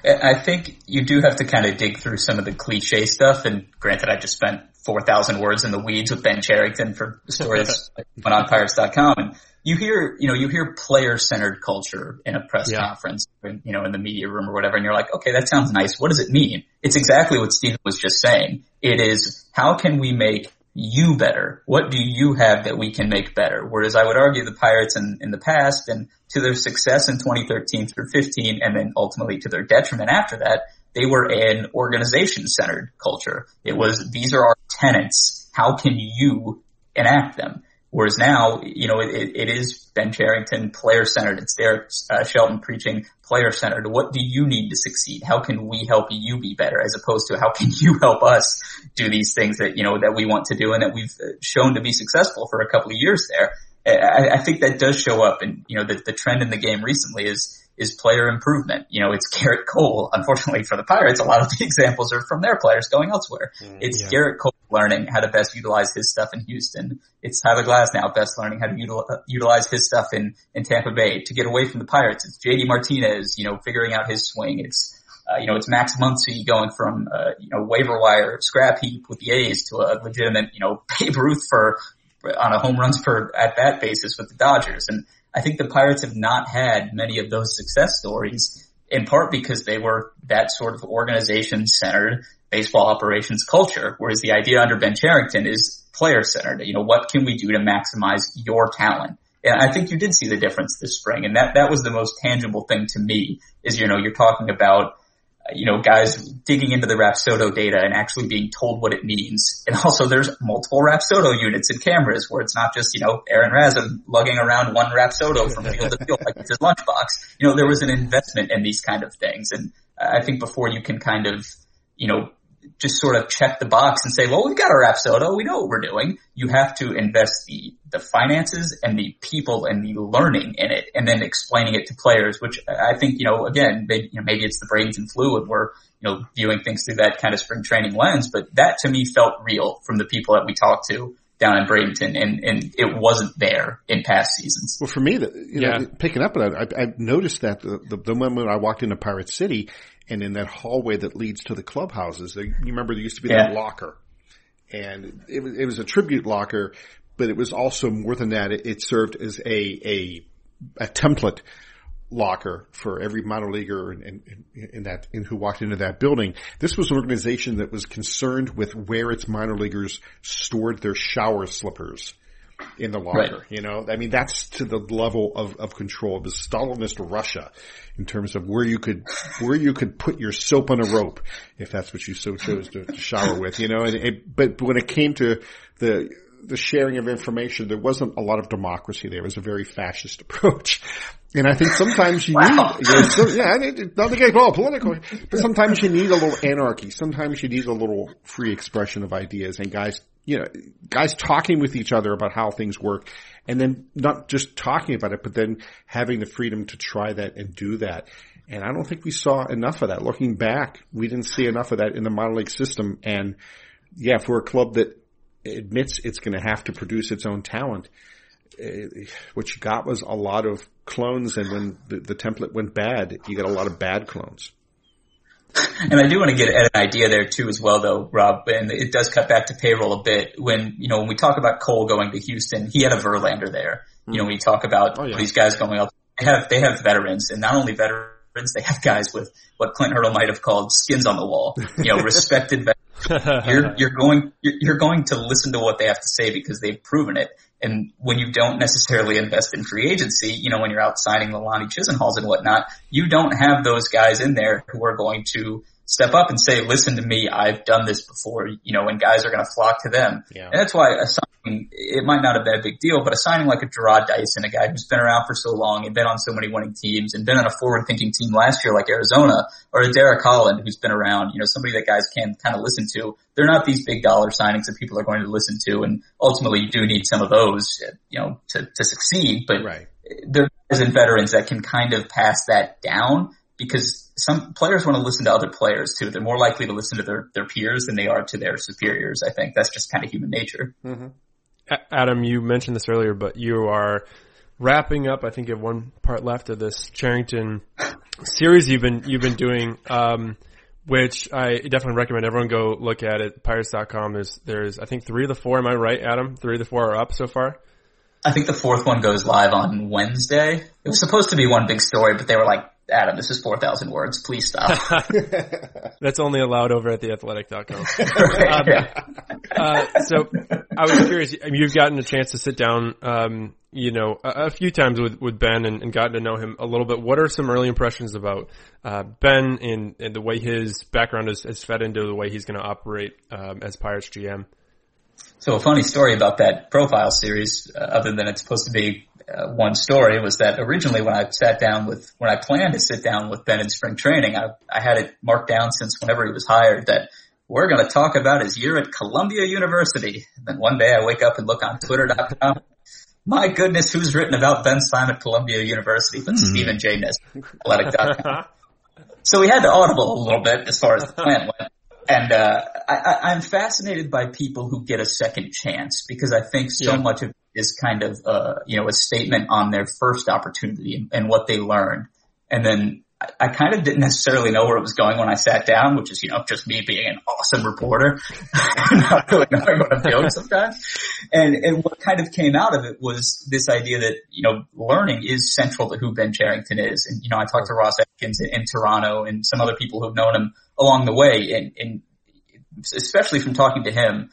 I think you do have to kind of dig through some of the cliche stuff. And granted, I just spent 4,000 words in the weeds with Ben Cherington for stories on Pirates.com. And you hear, you know, you hear player centered culture in a press yeah. conference, you know, in the media room or whatever. And you're like, okay, that sounds nice. What does it mean? It's exactly what Stephen was just saying. It is how can we make you better? What do you have that we can make better? Whereas I would argue the Pirates in, in the past and to their success in 2013 through 15 and then ultimately to their detriment after that, they were an organization centered culture. It was, these are our tenants. How can you enact them? Whereas now, you know, it, it is Ben Cherington player centered. It's Derek uh, Shelton preaching player centered. What do you need to succeed? How can we help you be better as opposed to how can you help us do these things that, you know, that we want to do and that we've uh, shown to be successful for a couple of years there. I, I think that does show up and, you know, the, the trend in the game recently is, is player improvement. You know, it's Gerrit Cole. Unfortunately for the Pirates, a lot of the examples are from their players going elsewhere. Mm, it's yeah. Gerrit Cole learning how to best utilize his stuff in Houston. It's Tyler Glasnow best learning how to util- utilize his stuff in, in Tampa Bay. To get away from the Pirates, it's JD Martinez, you know, figuring out his swing. It's, uh, you know, it's Max Muncy going from, uh, you know, waiver wire scrap heap with the A's to a legitimate, you know, Babe Ruth for, on a home runs per at bat basis with the Dodgers. And I think the Pirates have not had many of those success stories in part because they were that sort of organization centered baseball operations culture. Whereas the idea under Ben Cherington is player centered. You know, what can we do to maximize your talent? And I think you did see the difference this spring. And that, that was the most tangible thing to me is, you know, you're talking about you know, guys digging into the Rapsodo data and actually being told what it means. And also there's multiple Rapsodo units and cameras where it's not just, you know, Aaron Raza lugging around one Rapsodo from field to field like it's his lunchbox. You know, there was an investment in these kind of things. And I think before you can kind of, you know, just sort of check the box and say, well, we've got our Rapsodo. We know what we're doing. You have to invest the, the finances and the people and the learning in it and then explaining it to players, which I think, you know, again, maybe, you know, maybe it's the brains and fluid. we're, you know, viewing things through that kind of spring training lens, but that to me felt real from the people that we talked to down in Bradenton, and and it wasn't there in past seasons. Well, for me, the, you yeah. know, picking up on that, I, I noticed that the, the, the moment I walked into Pirate City, and in that hallway that leads to the clubhouses, you remember there used to be yeah. that locker, and it was, it was a tribute locker, but it was also more than that. It, it served as a a a template locker for every minor leaguer in, in, in, that in who walked into that building. This was an organization that was concerned with where its minor leaguers stored their shower slippers in the locker. Right. You know, I mean, that's to the level of, of control. Of the Stalinist Russia in terms of where you could, where you could put your soap on a rope if that's what you so chose to, to shower with, you know, and it, but when it came to the, the sharing of information, there wasn't a lot of democracy there. It was a very fascist approach. And I think sometimes you wow. need, you know, so, yeah, get all political, but sometimes you need a little anarchy. Sometimes you need a little free expression of ideas and guys, you know, guys talking with each other about how things work and then not just talking about it, but then having the freedom to try that and do that. And I don't think we saw enough of that. Looking back, we didn't see enough of that in the minor league system. And yeah, for a club that admits it's going to have to produce its own talent, uh, what you got was a lot of clones, and when the, the template went bad, you got a lot of bad clones. And I do want to get at an idea there too as well though, Rob, and it does cut back to payroll a bit. When, you know, when we talk about Cole going to Houston, he had a Verlander there. Mm. You know, when you talk about oh, yeah. these guys going up, they have, they have veterans and not only veterans, they have guys with what Clint Hurdle might have called skins on the wall, you know, respected veterans. you're, you're going, you're, you're going to listen to what they have to say because they've proven it. And when you don't necessarily invest in free agency, you know, when you're out signing Lonnie Chisenhalls and whatnot, you don't have those guys in there who are going to step up and say, listen to me, I've done this before, you know, and guys are going to flock to them. Yeah. And that's why a signing, it might not have been a big deal, but a signing like a Jarrod Dyson, a guy who's been around for so long and been on so many winning teams and been on a forward thinking team last year like Arizona or a Derek Holland who's been around, you know, somebody that guys can kind of listen to. They're not these big dollar signings that people are going to listen to. And ultimately you do need some of those, you know, to, to succeed, but right. they're guys and veterans that can kind of pass that down because some players want to listen to other players too. They're more likely to listen to their, their peers than they are to their superiors. I think that's just kind of human nature. Mm-hmm. Adam, you mentioned this earlier, but you are wrapping up. I think you have one part left of this Cherington series you've been you've been doing, um, which I definitely recommend everyone go look at it. Pirates.com. There's there's I think three of the four. Am I right, Adam? Three of the four are up so far. I think the fourth one goes live on Wednesday. It was supposed to be one big story, but they were like, Adam, this is 4,000 words. Please stop. That's only allowed over at theathletic.com. um, uh, so I was curious, you've gotten a chance to sit down, um, you know, a, a, few times with, with Ben and, and, gotten to know him a little bit. What are some early impressions about uh, Ben and, and, the way his background has, has, fed into the way he's going to operate um, as Pirates GM? So a funny story about that profile series, uh, other than it's supposed to be uh, one story was that originally when I sat down with, when I planned to sit down with Ben in spring training, I, I had it marked down since whenever he was hired that we're going to talk about his year at Columbia University. And then one day I wake up and look on twitter.com. My goodness, who's written about Ben time at Columbia University but mm-hmm. Stephen J. Ness, athletic.com. so we had to audible a little bit as far as the plan went. And uh, I, am fascinated by people who get a second chance because I think so yeah. much of is kind of, uh, you know, a statement on their first opportunity and, what they learned. And then I, I, kind of didn't necessarily know where it was going when I sat down, which is, you know, just me being an awesome reporter, not really knowing what I'm doing sometimes. And, and what kind of came out of it was this idea that, you know, learning is central to who Ben Cherington is. And, you know, I talked to Ross Atkins in, in Toronto and some other people who've known him along the way and, and especially from talking to him,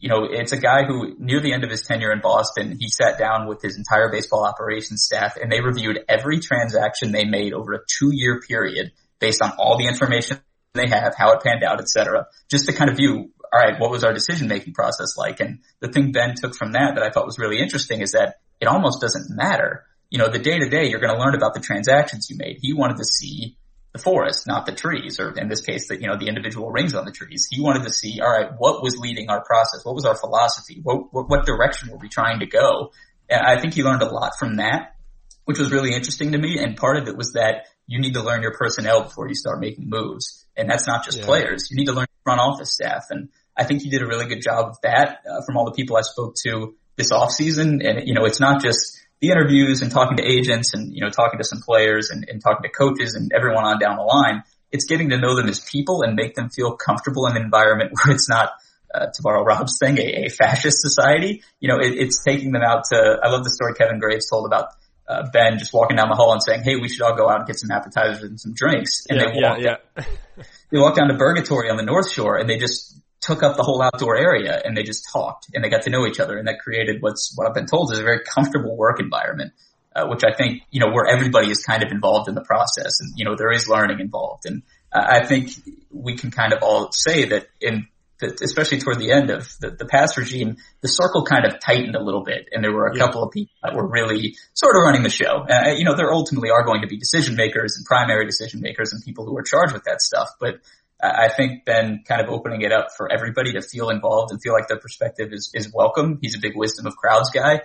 you know, it's a guy who near the end of his tenure in Boston, he sat down with his entire baseball operations staff and they reviewed every transaction they made over a two year period based on all the information they have, how it panned out, et cetera, just to kind of view, all right, what was our decision making process like? And the thing Ben took from that that I thought was really interesting is that it almost doesn't matter. You know, the day to day, you're going to learn about the transactions you made. He wanted to see the forest, not the trees, or in this case, that you know the individual rings on the trees. He wanted to see, all right, what was leading our process? What was our philosophy? What what, what direction were we trying to go? And I think he learned a lot from that, which was really interesting to me. And part of it was that you need to learn your personnel before you start making moves, and that's not just yeah. players. You need to learn front office staff. And I think he did a really good job of that uh, from all the people I spoke to this off season. And, you know, it's not just the interviews and talking to agents and, you know, talking to some players and, and talking to coaches and everyone on down the line. It's getting to know them as people and make them feel comfortable in an environment where it's not, uh, to borrow Rob's thing, a, a fascist society. You know, it, it's taking them out to, I love the story Kevin Graves told about uh, Ben just walking down the hall and saying, "Hey, we should all go out and get some appetizers and some drinks." And yeah, they walked, yeah, yeah. they walked down to Burgatory on the North Shore, and they just took up the whole outdoor area, and they just talked, and they got to know each other, and that created what's what I've been told is a very comfortable work environment, uh, which I think you know where everybody is kind of involved in the process, and you know there is learning involved, and uh, I think we can kind of all say that in especially toward the end of the, the past regime, the circle kind of tightened a little bit, and there were a yeah. couple of people that were really sort of running the show. Uh, you know, there ultimately are going to be decision makers and primary decision makers and people who are charged with that stuff, but I think Ben kind of opening it up for everybody to feel involved and feel like their perspective is, is welcome. He's a big wisdom of crowds guy.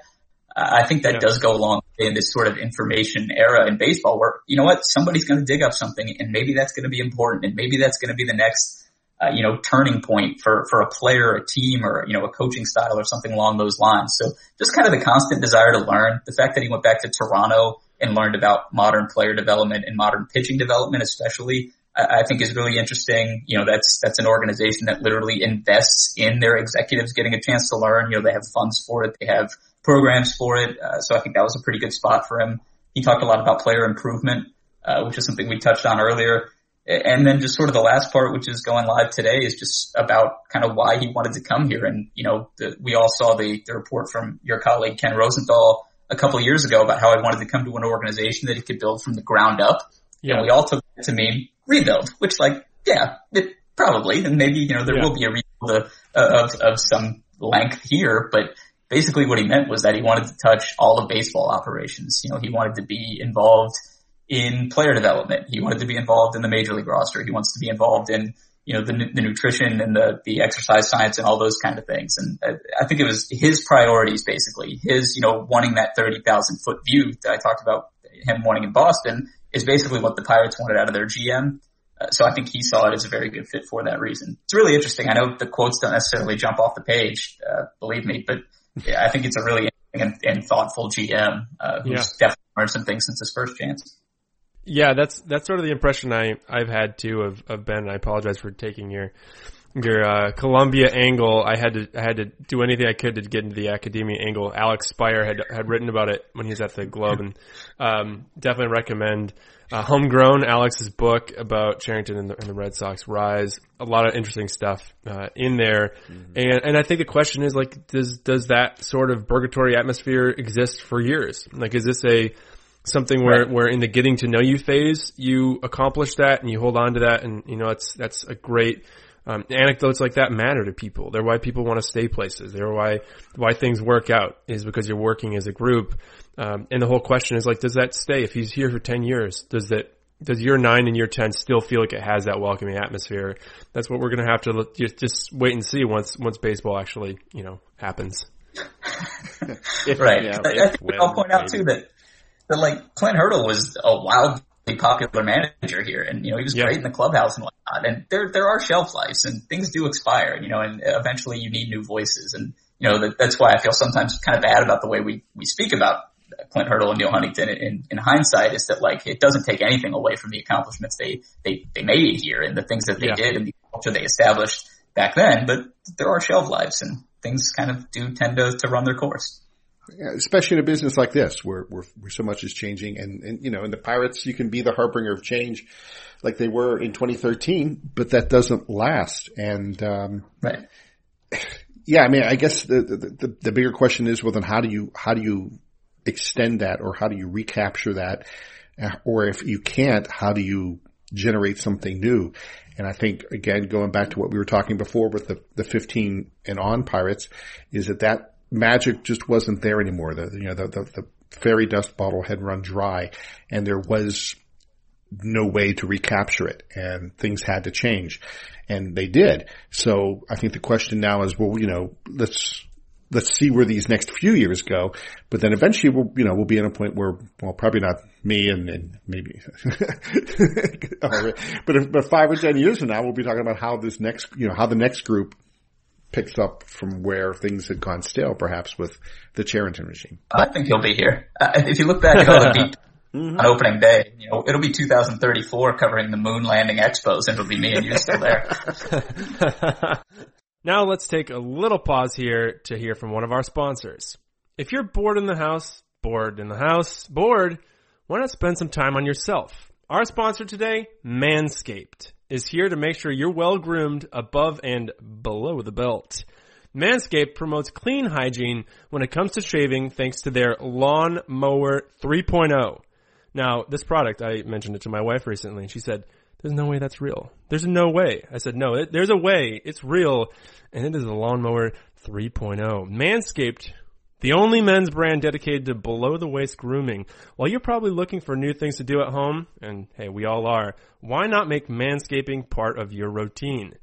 I think that yeah. does go along in this sort of information era in baseball where, you know what, somebody's going to dig up something and maybe that's going to be important and maybe that's going to be the next uh, you know, turning point for, for a player, a team, or, you know, a coaching style or something along those lines. So just kind of the constant desire to learn. The fact that he went back to Toronto and learned about modern player development and modern pitching development, especially, I, think is really interesting. You know, that's, that's an organization that literally invests in their executives getting a chance to learn. You know, they have funds for it. They have programs for it. Uh, so I think that was a pretty good spot for him. He talked a lot about player improvement, uh, which is something we touched on earlier. And then just sort of the last part, which is going live today, is just about kind of why he wanted to come here. And, you know, the, we all saw the, the report from your colleague Ken Rosenthal a couple of years ago about how he wanted to come to an organization that he could build from the ground up. Yeah. And we all took it to mean rebuild, which like, yeah, it probably, and maybe, you know, there yeah. will be a rebuild of, of, of some length here, but basically what he meant was that he wanted to touch all of baseball operations. You know, he wanted to be involved – in player development. He wanted to be involved in the major league roster. He wants to be involved in, you know, the, the nutrition and the, the exercise science and all those kind of things. And I, I think it was his priorities basically, his, you know, wanting that 30,000 foot view that I talked about him wanting in Boston is basically what the Pirates wanted out of their GM. Uh, so I think he saw it as a very good fit for that reason. It's really interesting. I know the quotes don't necessarily jump off the page, uh, believe me, but yeah, I think it's a really and, and thoughtful GM, uh, who's yeah. definitely learned some things since his first chance. Yeah, that's that's sort of the impression I I've had too of of Ben. I apologize for taking your your uh, Columbia angle. I had to I had to do anything I could to get into the academia angle. Alex Speier had had written about it when he was at the Globe, and um, definitely recommend uh, Homegrown Alex's book about Cherington and the, and the, Red Sox rise. A lot of interesting stuff uh, in there, mm-hmm. and and I think the question is like, does does that sort of Burgatory atmosphere exist for years? Like, is this a something where, right. where in the getting to know you phase, you accomplish that and you hold on to that. And, you know, that's, that's a great, um, anecdotes like that matter to people. They're why people want to stay places. They're why, why things work out is because you're working as a group. Um, and the whole question is like, does that stay? If he's here for 10 years, does that, does year nine and year 10 still feel like it has that welcoming atmosphere? That's what we're going to have to look, just, just wait and see once, once baseball actually, you know, happens. if, right. Yeah, if, I'll point out too that that like Clint Hurdle was a wildly popular manager here, and you know he was great in the clubhouse and whatnot. And there there are shelf lives, and things do expire, you know, and eventually you need new voices, and you know that, that's why I feel sometimes kind of bad about the way we we speak about Clint Hurdle and Neal Huntington in, in hindsight is that like it doesn't take anything away from the accomplishments they they they made here and the things that they yeah. did and the culture they established back then. But there are shelf lives, and things kind of do tend to to run their course especially in a business like this where, where, where so much is changing and, and, you know, in the Pirates, you can be the harbinger of change like they were in 2013, but that doesn't last. And, um, right. Yeah. I mean, I guess the, the, the, the bigger question is, well, then how do you, how do you extend that or how do you recapture that? Or if you can't, how do you generate something new? And I think again, going back to what we were talking before with the, the 15 and on pirates is that that magic just wasn't there anymore. The, you know, the, the, the fairy dust bottle had run dry and there was no way to recapture it and things had to change and they did. So I think the question now is, well, you know, let's, let's see where these next few years go. But then eventually we'll, you know, we'll be in a point where, well, probably not me and, and maybe, but but five or ten years from now, we'll be talking about how this next, you know, how the next group picks up from where things had gone stale, perhaps with the Cherington regime. I think he'll be here. Uh, if you look back at all the beat mm-hmm. on opening day, you know, it'll be 2034 covering the moon landing expos and it'll be me and you still there. now let's take a little pause here to hear from one of our sponsors. If you're bored in the house, bored in the house, bored, why not spend some time on yourself? Our sponsor today, Manscaped, is here to make sure you're well groomed above and below the belt. Manscaped promotes clean hygiene when it comes to shaving thanks to their Lawn Mower 3.0. Now, this product, I mentioned it to my wife recently and she said, there's no way that's real. There's no way. I said, no, it, there's a way. It's real. And it is a lawnmower 3.0. Manscaped the only men's brand dedicated to below the waist grooming. While you're probably looking for new things to do at home, and hey, we all are, why not make manscaping part of your routine?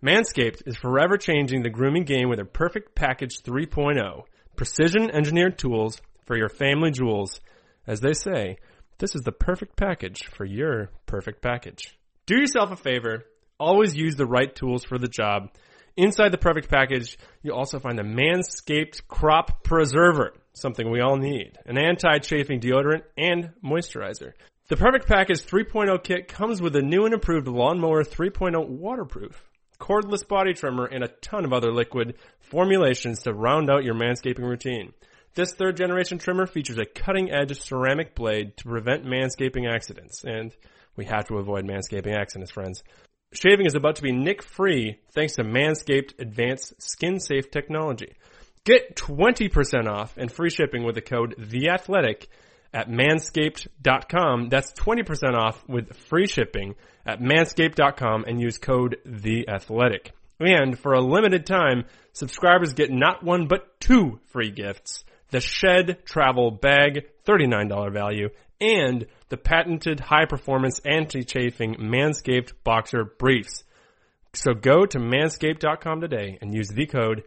Manscaped is forever changing the grooming game with their Perfect Package 3.0. Precision engineered tools for your family jewels. As they say, this is the perfect package for your perfect package. Do yourself a favor. Always use the right tools for the job Inside the perfect package, you'll also find the Manscaped Crop Preserver, something we all need, an anti-chafing deodorant and moisturizer. The Perfect Package 3.0 kit comes with a new and improved Lawnmower 3.0 waterproof, cordless body trimmer, and a ton of other liquid formulations to round out your manscaping routine. This third generation trimmer features a cutting edge ceramic blade to prevent manscaping accidents, and we have to avoid manscaping accidents, friends. Shaving is about to be nick free thanks to Manscaped Advanced Skin Safe Technology. Get 20% off and free shipping with the code THEATHLETIC at manscaped.com. That's 20% off with free shipping at manscaped.com and use code THEATHLETIC. And for a limited time, subscribers get not one but two free gifts. The Shed Travel Bag, $39 value, and the patented high performance anti chafing Manscaped Boxer Briefs. So go to manscaped.com today and use the code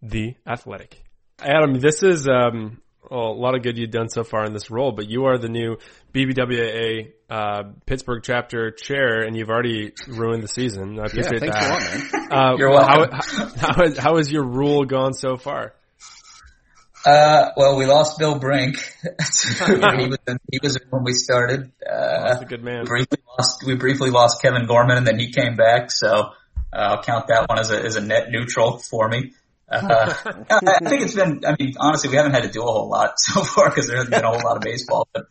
The Athletic. Adam, this is um, well, a lot of good you've done so far in this role, but you are the new BBWA uh, Pittsburgh chapter chair, and you've already ruined the season. I appreciate yeah, that. A lot, uh, You're welcome. How, how, how, how has your rule gone so far? Uh, well, we lost Bill Brink. he was in, he was in when we started. Uh, That's a good man. Briefly lost, we briefly lost Kevin Gorman, and then he came back. So uh, I'll count that one as a as a net neutral for me. Uh, I think it's been. I mean, honestly, we haven't had to do a whole lot so far because there hasn't been a whole lot of baseball. But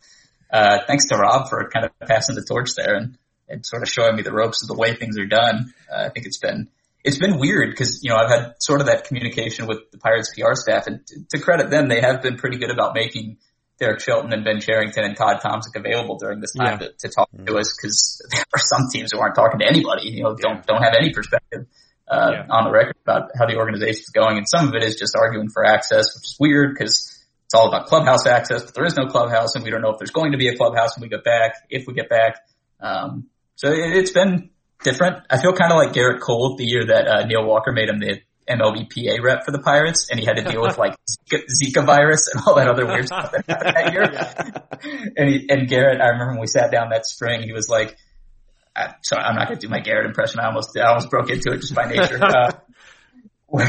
uh, thanks to Rob for kind of passing the torch there and and sort of showing me the ropes of the way things are done. Uh, I think it's been it's been weird because, you know, I've had sort of that communication with the Pirates PR staff and to, to credit them, they have been pretty good about making Derek Shelton and Ben Cherington and Todd Tomczyk available during this time yeah. to, to, talk to us because there are some teams who aren't talking to anybody, you know, don't, don't have any perspective, uh, yeah. on the record about how the organization is going. And some of it is just arguing for access, which is weird because it's all about clubhouse access, but there is no clubhouse and we don't know if there's going to be a clubhouse when we get back, if we get back. Um, so it, it's been, different. I feel kind of like Gerrit Cole the year that uh, Neil Walker made him the MLBPA rep for the Pirates, and he had to deal with like Zika, Zika virus and all that other weird stuff that happened that year. And he, and Gerrit, I remember when we sat down that spring, he was like, I, sorry, I'm not going to do my Garrett impression. I almost, I almost broke into it just by nature. Uh, where,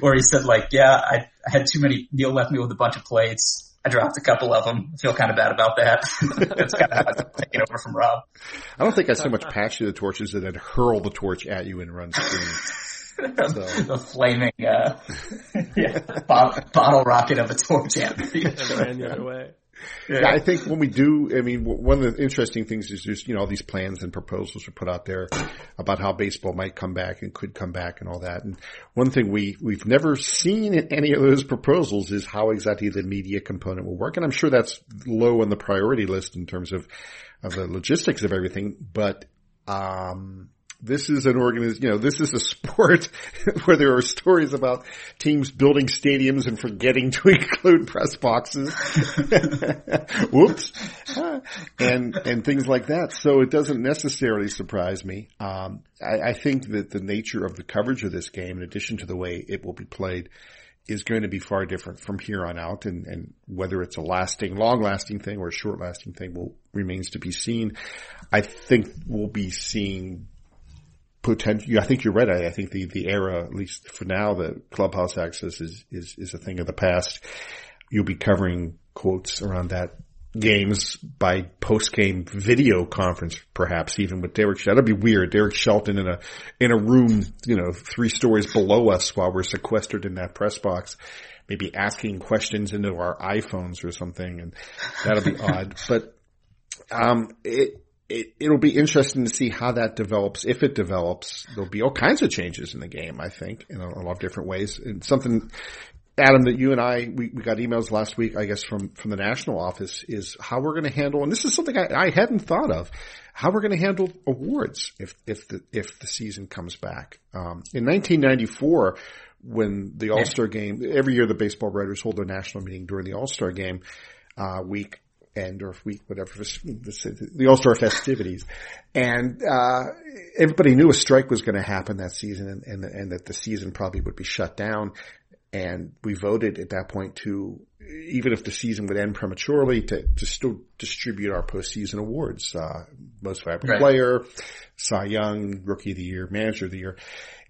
where he said like, yeah, I, I had too many, Neil left me with a bunch of plates. I dropped a couple of them. I feel kind of bad about that. That's kind of how I took it over from Rob. I don't think I so much pass you the torches that I'd hurl the torch at you and run screen. so. the flaming, uh, yeah, bottle, bottle, rocket of a torch at me. and ran the other way. Yeah. I think when we do, I mean, one of the interesting things is just, you know, all these plans and proposals are put out there about how baseball might come back and could come back and all that. And one thing we, we've never seen in any of those proposals is how exactly the media component will work. And I'm sure that's low on the priority list in terms of, of the logistics of everything. But, um, this is an organiz, you know, this is a sport where there are stories about teams building stadiums and forgetting to include press boxes. Whoops. and, and things like that. So it doesn't necessarily surprise me. Um, I, I think that the nature of the coverage of this game, in addition to the way it will be played, is going to be far different from here on out and, and whether it's a lasting, long lasting thing or a short lasting thing will remains to be seen. I think we'll be seeing potential. I think you're right. I, I think the, the era, at least for now, the clubhouse access is, is, is a thing of the past. You'll be covering quotes around that games by post game video conference, perhaps even with Derek. That'd be weird. Derek Shelton in a in a room, you know, three stories below us while we're sequestered in that press box, maybe asking questions into our iPhones or something, and that'll be odd. But um, it. It, it'll be interesting to see how that develops. If it develops, there'll be all kinds of changes in the game, I think, in a, a lot of different ways. And something Adam, that you and I, we, we got emails last week, I guess, from, from the national office is how we're going to handle, and this is something I, I hadn't thought of, how we're going to handle awards if, if the, if the season comes back. Um, in 1994, when the All-Star game, every year the baseball writers hold their national meeting during the All-Star game, uh, week, end or week, whatever, the All-Star festivities. And, uh, everybody knew a strike was going to happen that season and, and, and that the season probably would be shut down and we voted at that point to, even if the season would end prematurely, to, to still distribute our postseason awards, uh, most valuable right. player, Cy Young, rookie of the year, manager of the year.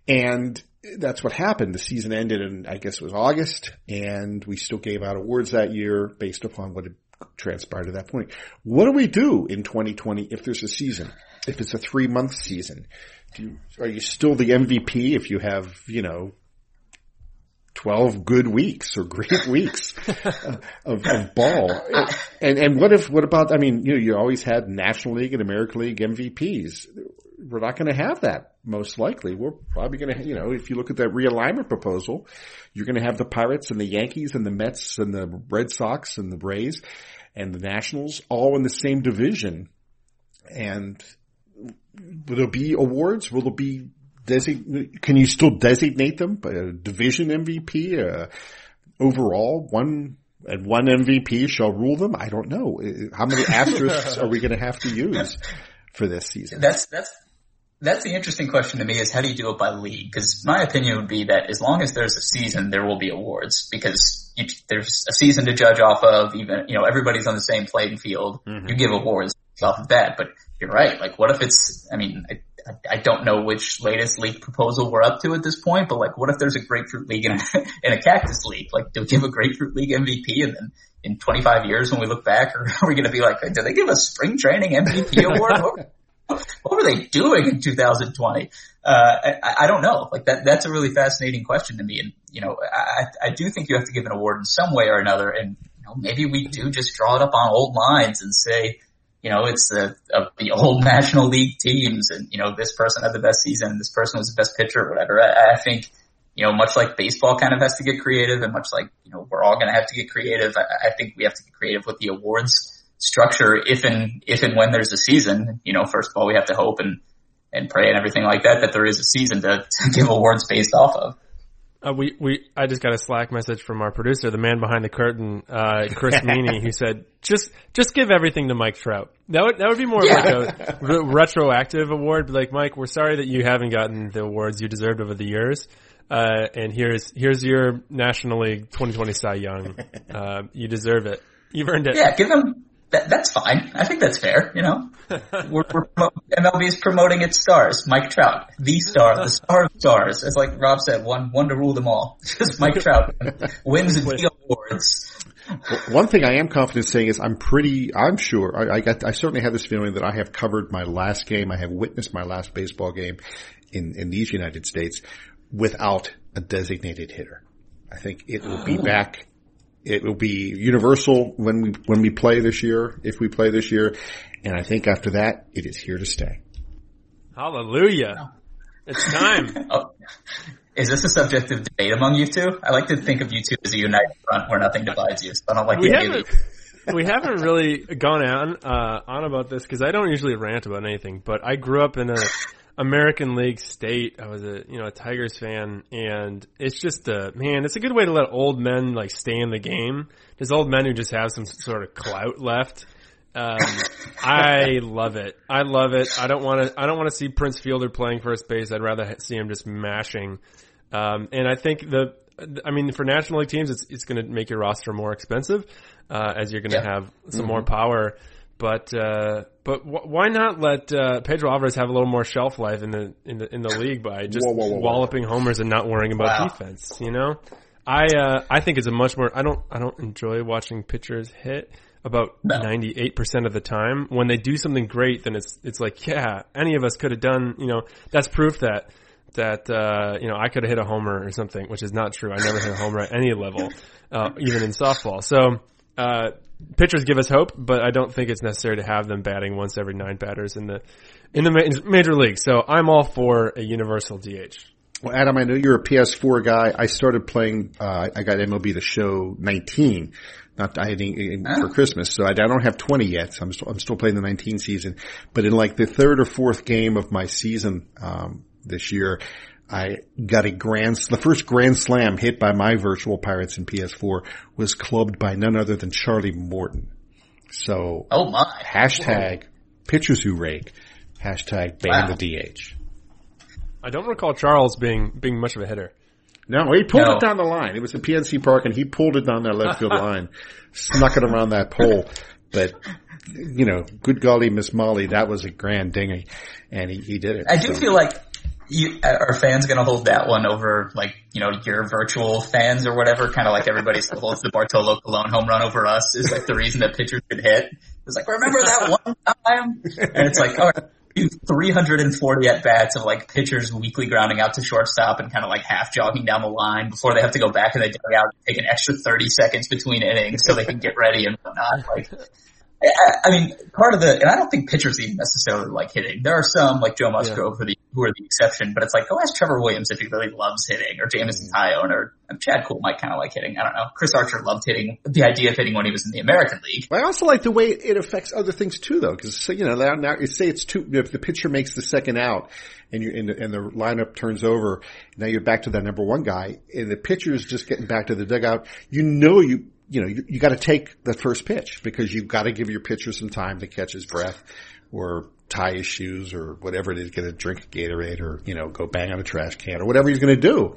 And that's what happened. The season ended in, I guess it was August, and we still gave out awards that year based upon what had transpired at that point. What do we do in 2020 if there's a season? If it's a three month season? You, are you still the MVP if you have, you know, 12 good weeks or great weeks of, of, ball. And, and what if, what about, I mean, you know, you always had National League and American League MVPs. We're not going to have that most likely. We're probably going to, you know, if you look at that realignment proposal, you're going to have the Pirates and the Yankees and the Mets and the Red Sox and the Braves and the Nationals all in the same division. And will there be awards? Will there be Design, can you still designate them? A division MVP, uh, overall one and one MVP shall rule them. I don't know. How many asterisks are we going to have to use for this season? That's that's that's the interesting question to me is how do you do it by league? Because my opinion would be that as long as there's a season, there will be awards because you, there's a season to judge off of. Even you know everybody's on the same playing field. Mm-hmm. You give awards off of that. But you're right. Like, what if it's? I mean, I, I don't know which latest league proposal we're up to at this point, but like, what if there's a grapefruit league and a, and a cactus league? Like, do we give a grapefruit league MVP and then in 25 years when we look back, are we going to be like, did they give a spring training MVP award? what, were they doing in 2020? Uh, I, I, don't know. Like that, that's a really fascinating question to me. And, you know, I, I do think you have to give an award in some way or another. And, you know, maybe we do just draw it up on old lines and say, you know, it's the, of the old National League teams and, you know, this person had the best season, and this person was the best pitcher or whatever. I, I think, you know, much like baseball kind of has to get creative and much like, you know, we're all going to have to get creative. I, I think we have to get creative with the awards structure if and, if and when there's a season. You know, first of all, we have to hope and, and pray and everything like that, that there is a season to, to give awards based off of. Uh, we, we, I just got a Slack message from our producer, the man behind the curtain, uh, Chris Meany, who said, just, just give everything to Mike Trout. That would, that would be more yeah. like a re- retroactive award. Like, Mike, we're sorry that you haven't gotten the awards you deserved over the years. Uh, and here's, here's your National League 2020 Cy Young. Uh, you deserve it. You've earned it. Yeah, give him, that, that's fine. I think that's fair. You know, we're, we're MLB is promoting its stars. Mike Trout, the star, the star of stars. As like Rob said, one one to rule them all. Just Mike Trout wins the awards. one thing I am confident saying is I'm pretty, I'm sure, I, I, got, I certainly have this feeling that I have covered my last game, I have witnessed my last baseball game in, in these United States without a designated hitter. I think it will be back it will be universal when we when we play this year, if we play this year, and I think after that, it is here to stay. Hallelujah! It's time. oh, is this a subject of debate among you two? I like to think of you two as a united front where nothing divides you. So I don't like we haven't, we haven't really gone on uh, on about this because I don't usually rant about anything. But I grew up in a American League State. I was a you know a Tigers fan, and it's just a man. It's a good way to let old men like stay in the game. There's old men who just have some sort of clout left. Um, I love it. I love it. I don't want to. I don't want to see Prince Fielder playing first base. I'd rather see him just mashing. Um, and I think the. I mean, for National League teams, it's it's going to make your roster more expensive, uh, as you're going to have some mm-hmm. more power. But uh, but wh- why not let uh, Pedro Alvarez have a little more shelf life in the in the in the league by just Whoa, whoa, whoa, whoa. walloping homers and not worrying about Wow. defense? You know, I uh, I think it's a much more. I don't I don't enjoy watching pitchers hit about ninety eight percent of the time. When they do something great, then it's it's like yeah, any of us could have done. You know, that's proof that that uh, you know I could have hit a homer or something, which is not true. I never hit a homer at any level, uh, even in softball. So uh, pitchers give us hope, but I don't think it's necessary to have them batting once every nine batters in the in the ma- major league. So I'm all for a universal DH. Well, Adam, I know you're a PS4 guy. I started playing. Uh, I got MLB The Show 19, not I didn't for Christmas, so I, I don't have 20 yet. So I'm still, I'm still playing the 19 season. But in like the third or fourth game of my season um, this year, I got a grand. The first grand slam hit by my virtual Pirates in PS4 was clubbed by none other than Charlie Morton. So Oh my. hashtag pitchers who rake. Hashtag ban Wow. the DH. I don't recall Charles being being much of a hitter. No, he pulled No. it down the line. It was at PNC Park, and he pulled it down that left field line, snuck it around that pole. But you know, good golly, Miss Molly, that was a grand dinghy, and he, he did it. I do So- feel like you, uh, are fans going to hold that one over like, you know, your virtual fans or whatever, kind of like everybody still holds the Bartolo Colon home run over us is like the reason that pitchers could hit. It's like, remember that one time? And it's like, all right, you 340 at bats of like pitchers weekly grounding out to shortstop and kind of like half jogging down the line before they have to go back and they dug out and take an extra 30 seconds between innings so they can get ready and whatnot. Like, I, I mean, part of the, and I don't think pitchers even necessarily like hitting. There are some like Joe Musgrove who, are the, who are the exception, but it's like, go ask Trevor Williams if he really loves hitting, or Jameson mm. Taillon, or Chad Kuhl might kind of like hitting. I don't know. Chris Archer loved hitting, the idea of hitting when he was in the American League. I also like the way it affects other things too, though, because so, you know now, now you say it's two. If the pitcher makes the second out, and you and the, and the lineup turns over, now you're back to that number one guy, and the pitcher is just getting back to the dugout. You know you. You know, you, you got to take the first pitch because you've got to give your pitcher some time to catch his breath, or tie his shoes, or whatever it is. Get a drink of Gatorade, or you know, go bang on a trash can, or whatever he's going to do.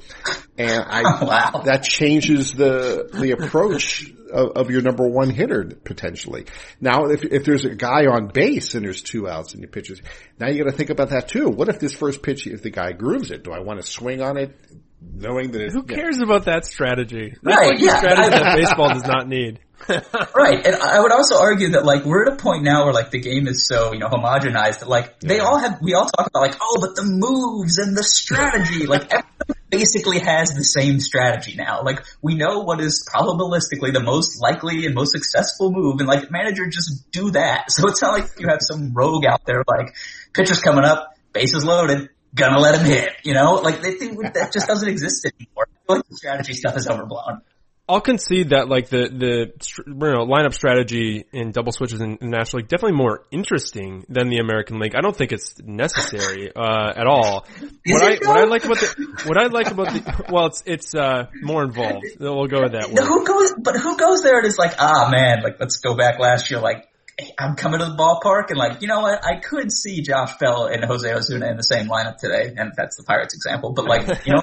And I Wow. that changes the the approach of, of your number one hitter potentially. Now, if if there's a guy on base and there's two outs and you pitches, now you got to think about that too. What if this first pitch, if the guy grooves it, do I want to swing on it, knowing that it, Who cares about that strategy? That's Right, like the yeah. strategy that baseball does not need. Right. And I would also argue that like we're at a point now where like the game is so, you know, homogenized that like they all have, we all talk about like, oh, but the moves and the strategy, like everyone basically has the same strategy now. Like we know what is probabilistically the most likely and most successful move and like manager just do that. So it's not like you have some rogue out there like pitcher's coming up, bases loaded, gonna let him hit, you know? Like they think that just doesn't exist anymore. Like the strategy stuff is overblown. I'll concede that like the the you know lineup strategy in double switches in, in National League definitely more interesting than the American League. I don't think it's necessary uh, at all. What I what I like about the what I like about the well, it's it's uh, more involved. We'll go with that word. who goes, but who goes there and is like, ah man, like let's go back last year, like I'm coming to the ballpark and like, you know what, I could see Josh Bell and Jose Osuna in the same lineup today, and that's the Pirates example, but like, you know,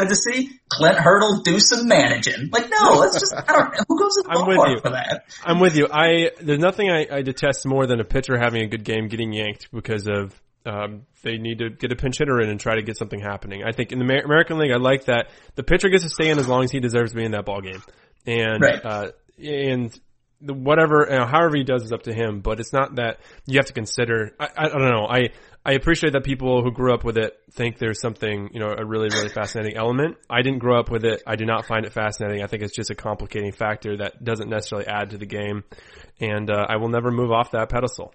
to see Clint Hurdle do some managing. Like, no, let's just, I don't know, who goes to the I'm with ballpark you. for that? I'm with you. I there's nothing I, I detest more than a pitcher having a good game getting yanked because of um, they need to get a pinch hitter in and try to get something happening. I think in the Amer- American League, I like that the pitcher gets to stay in as long as he deserves to be in that ball game, and Right. uh, and the, whatever, you know, however he does is up to him. But it's not that you have to consider. I, I, I don't know. I I appreciate that people who grew up with it think there's something you know a really really fascinating element. I didn't grow up with it. I do not find it fascinating. I think it's just a complicating factor that doesn't necessarily add to the game, and uh, I will never move off that pedestal.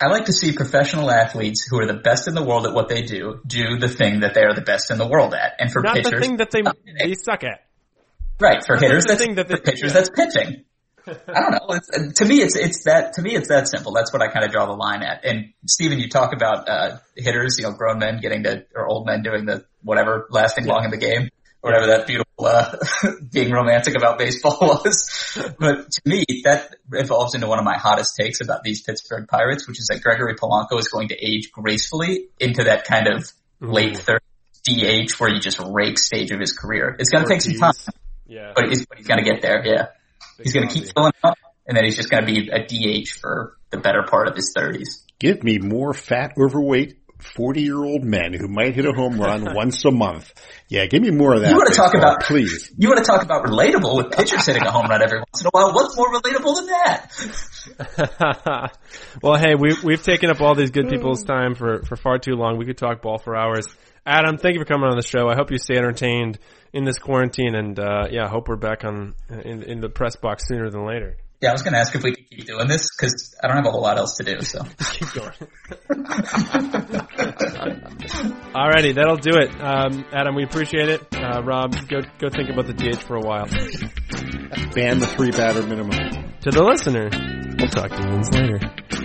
I like to see professional athletes who are the best in the world at what they do, do the thing that they are the best in the world at. And for Not pitchers, the thing that they they suck at. Right for hitters, the thing that they- for pitchers. That's pitching. I don't know. It's, to me, it's it's that to me it's that simple. That's what I kind of draw the line at. And Stephen, you talk about uh, hitters, you know, grown men getting to or old men doing the whatever lasting long in the game, or whatever that beautiful uh, being romantic about baseball was. But to me, that evolves into one of my hottest takes about these Pittsburgh Pirates, which is that Gregory Polanco is going to age gracefully into that kind of late third DH where you just rake stage of his career. It's going to take some time Yeah. but he's, he's gonna get there. Yeah, he's gonna keep filling up, and then he's just going to be a DH for the better part of his 30s. Give me more fat, overweight, 40 year old men who might hit a home run once a month. Yeah, give me more of that. You want to talk about, please. You want to talk about relatable with pitchers hitting a home run every once in a while. What's more relatable than that? well, hey, we, we've taken up all these good people's time for, for far too long. We could talk ball for hours. Adam, thank you for coming on the show. I hope you stay entertained in this quarantine and, uh, yeah, I hope we're back on, in, in the press box sooner than later. Yeah, I was going to ask if we could keep doing this because I don't have a whole lot else to do. So keep going. Alrighty, that'll do it. Um, Adam, we appreciate it. Uh, Rob, go go think about the DH for a while. Ban the three batter minimum. To the listener, we'll talk to you later.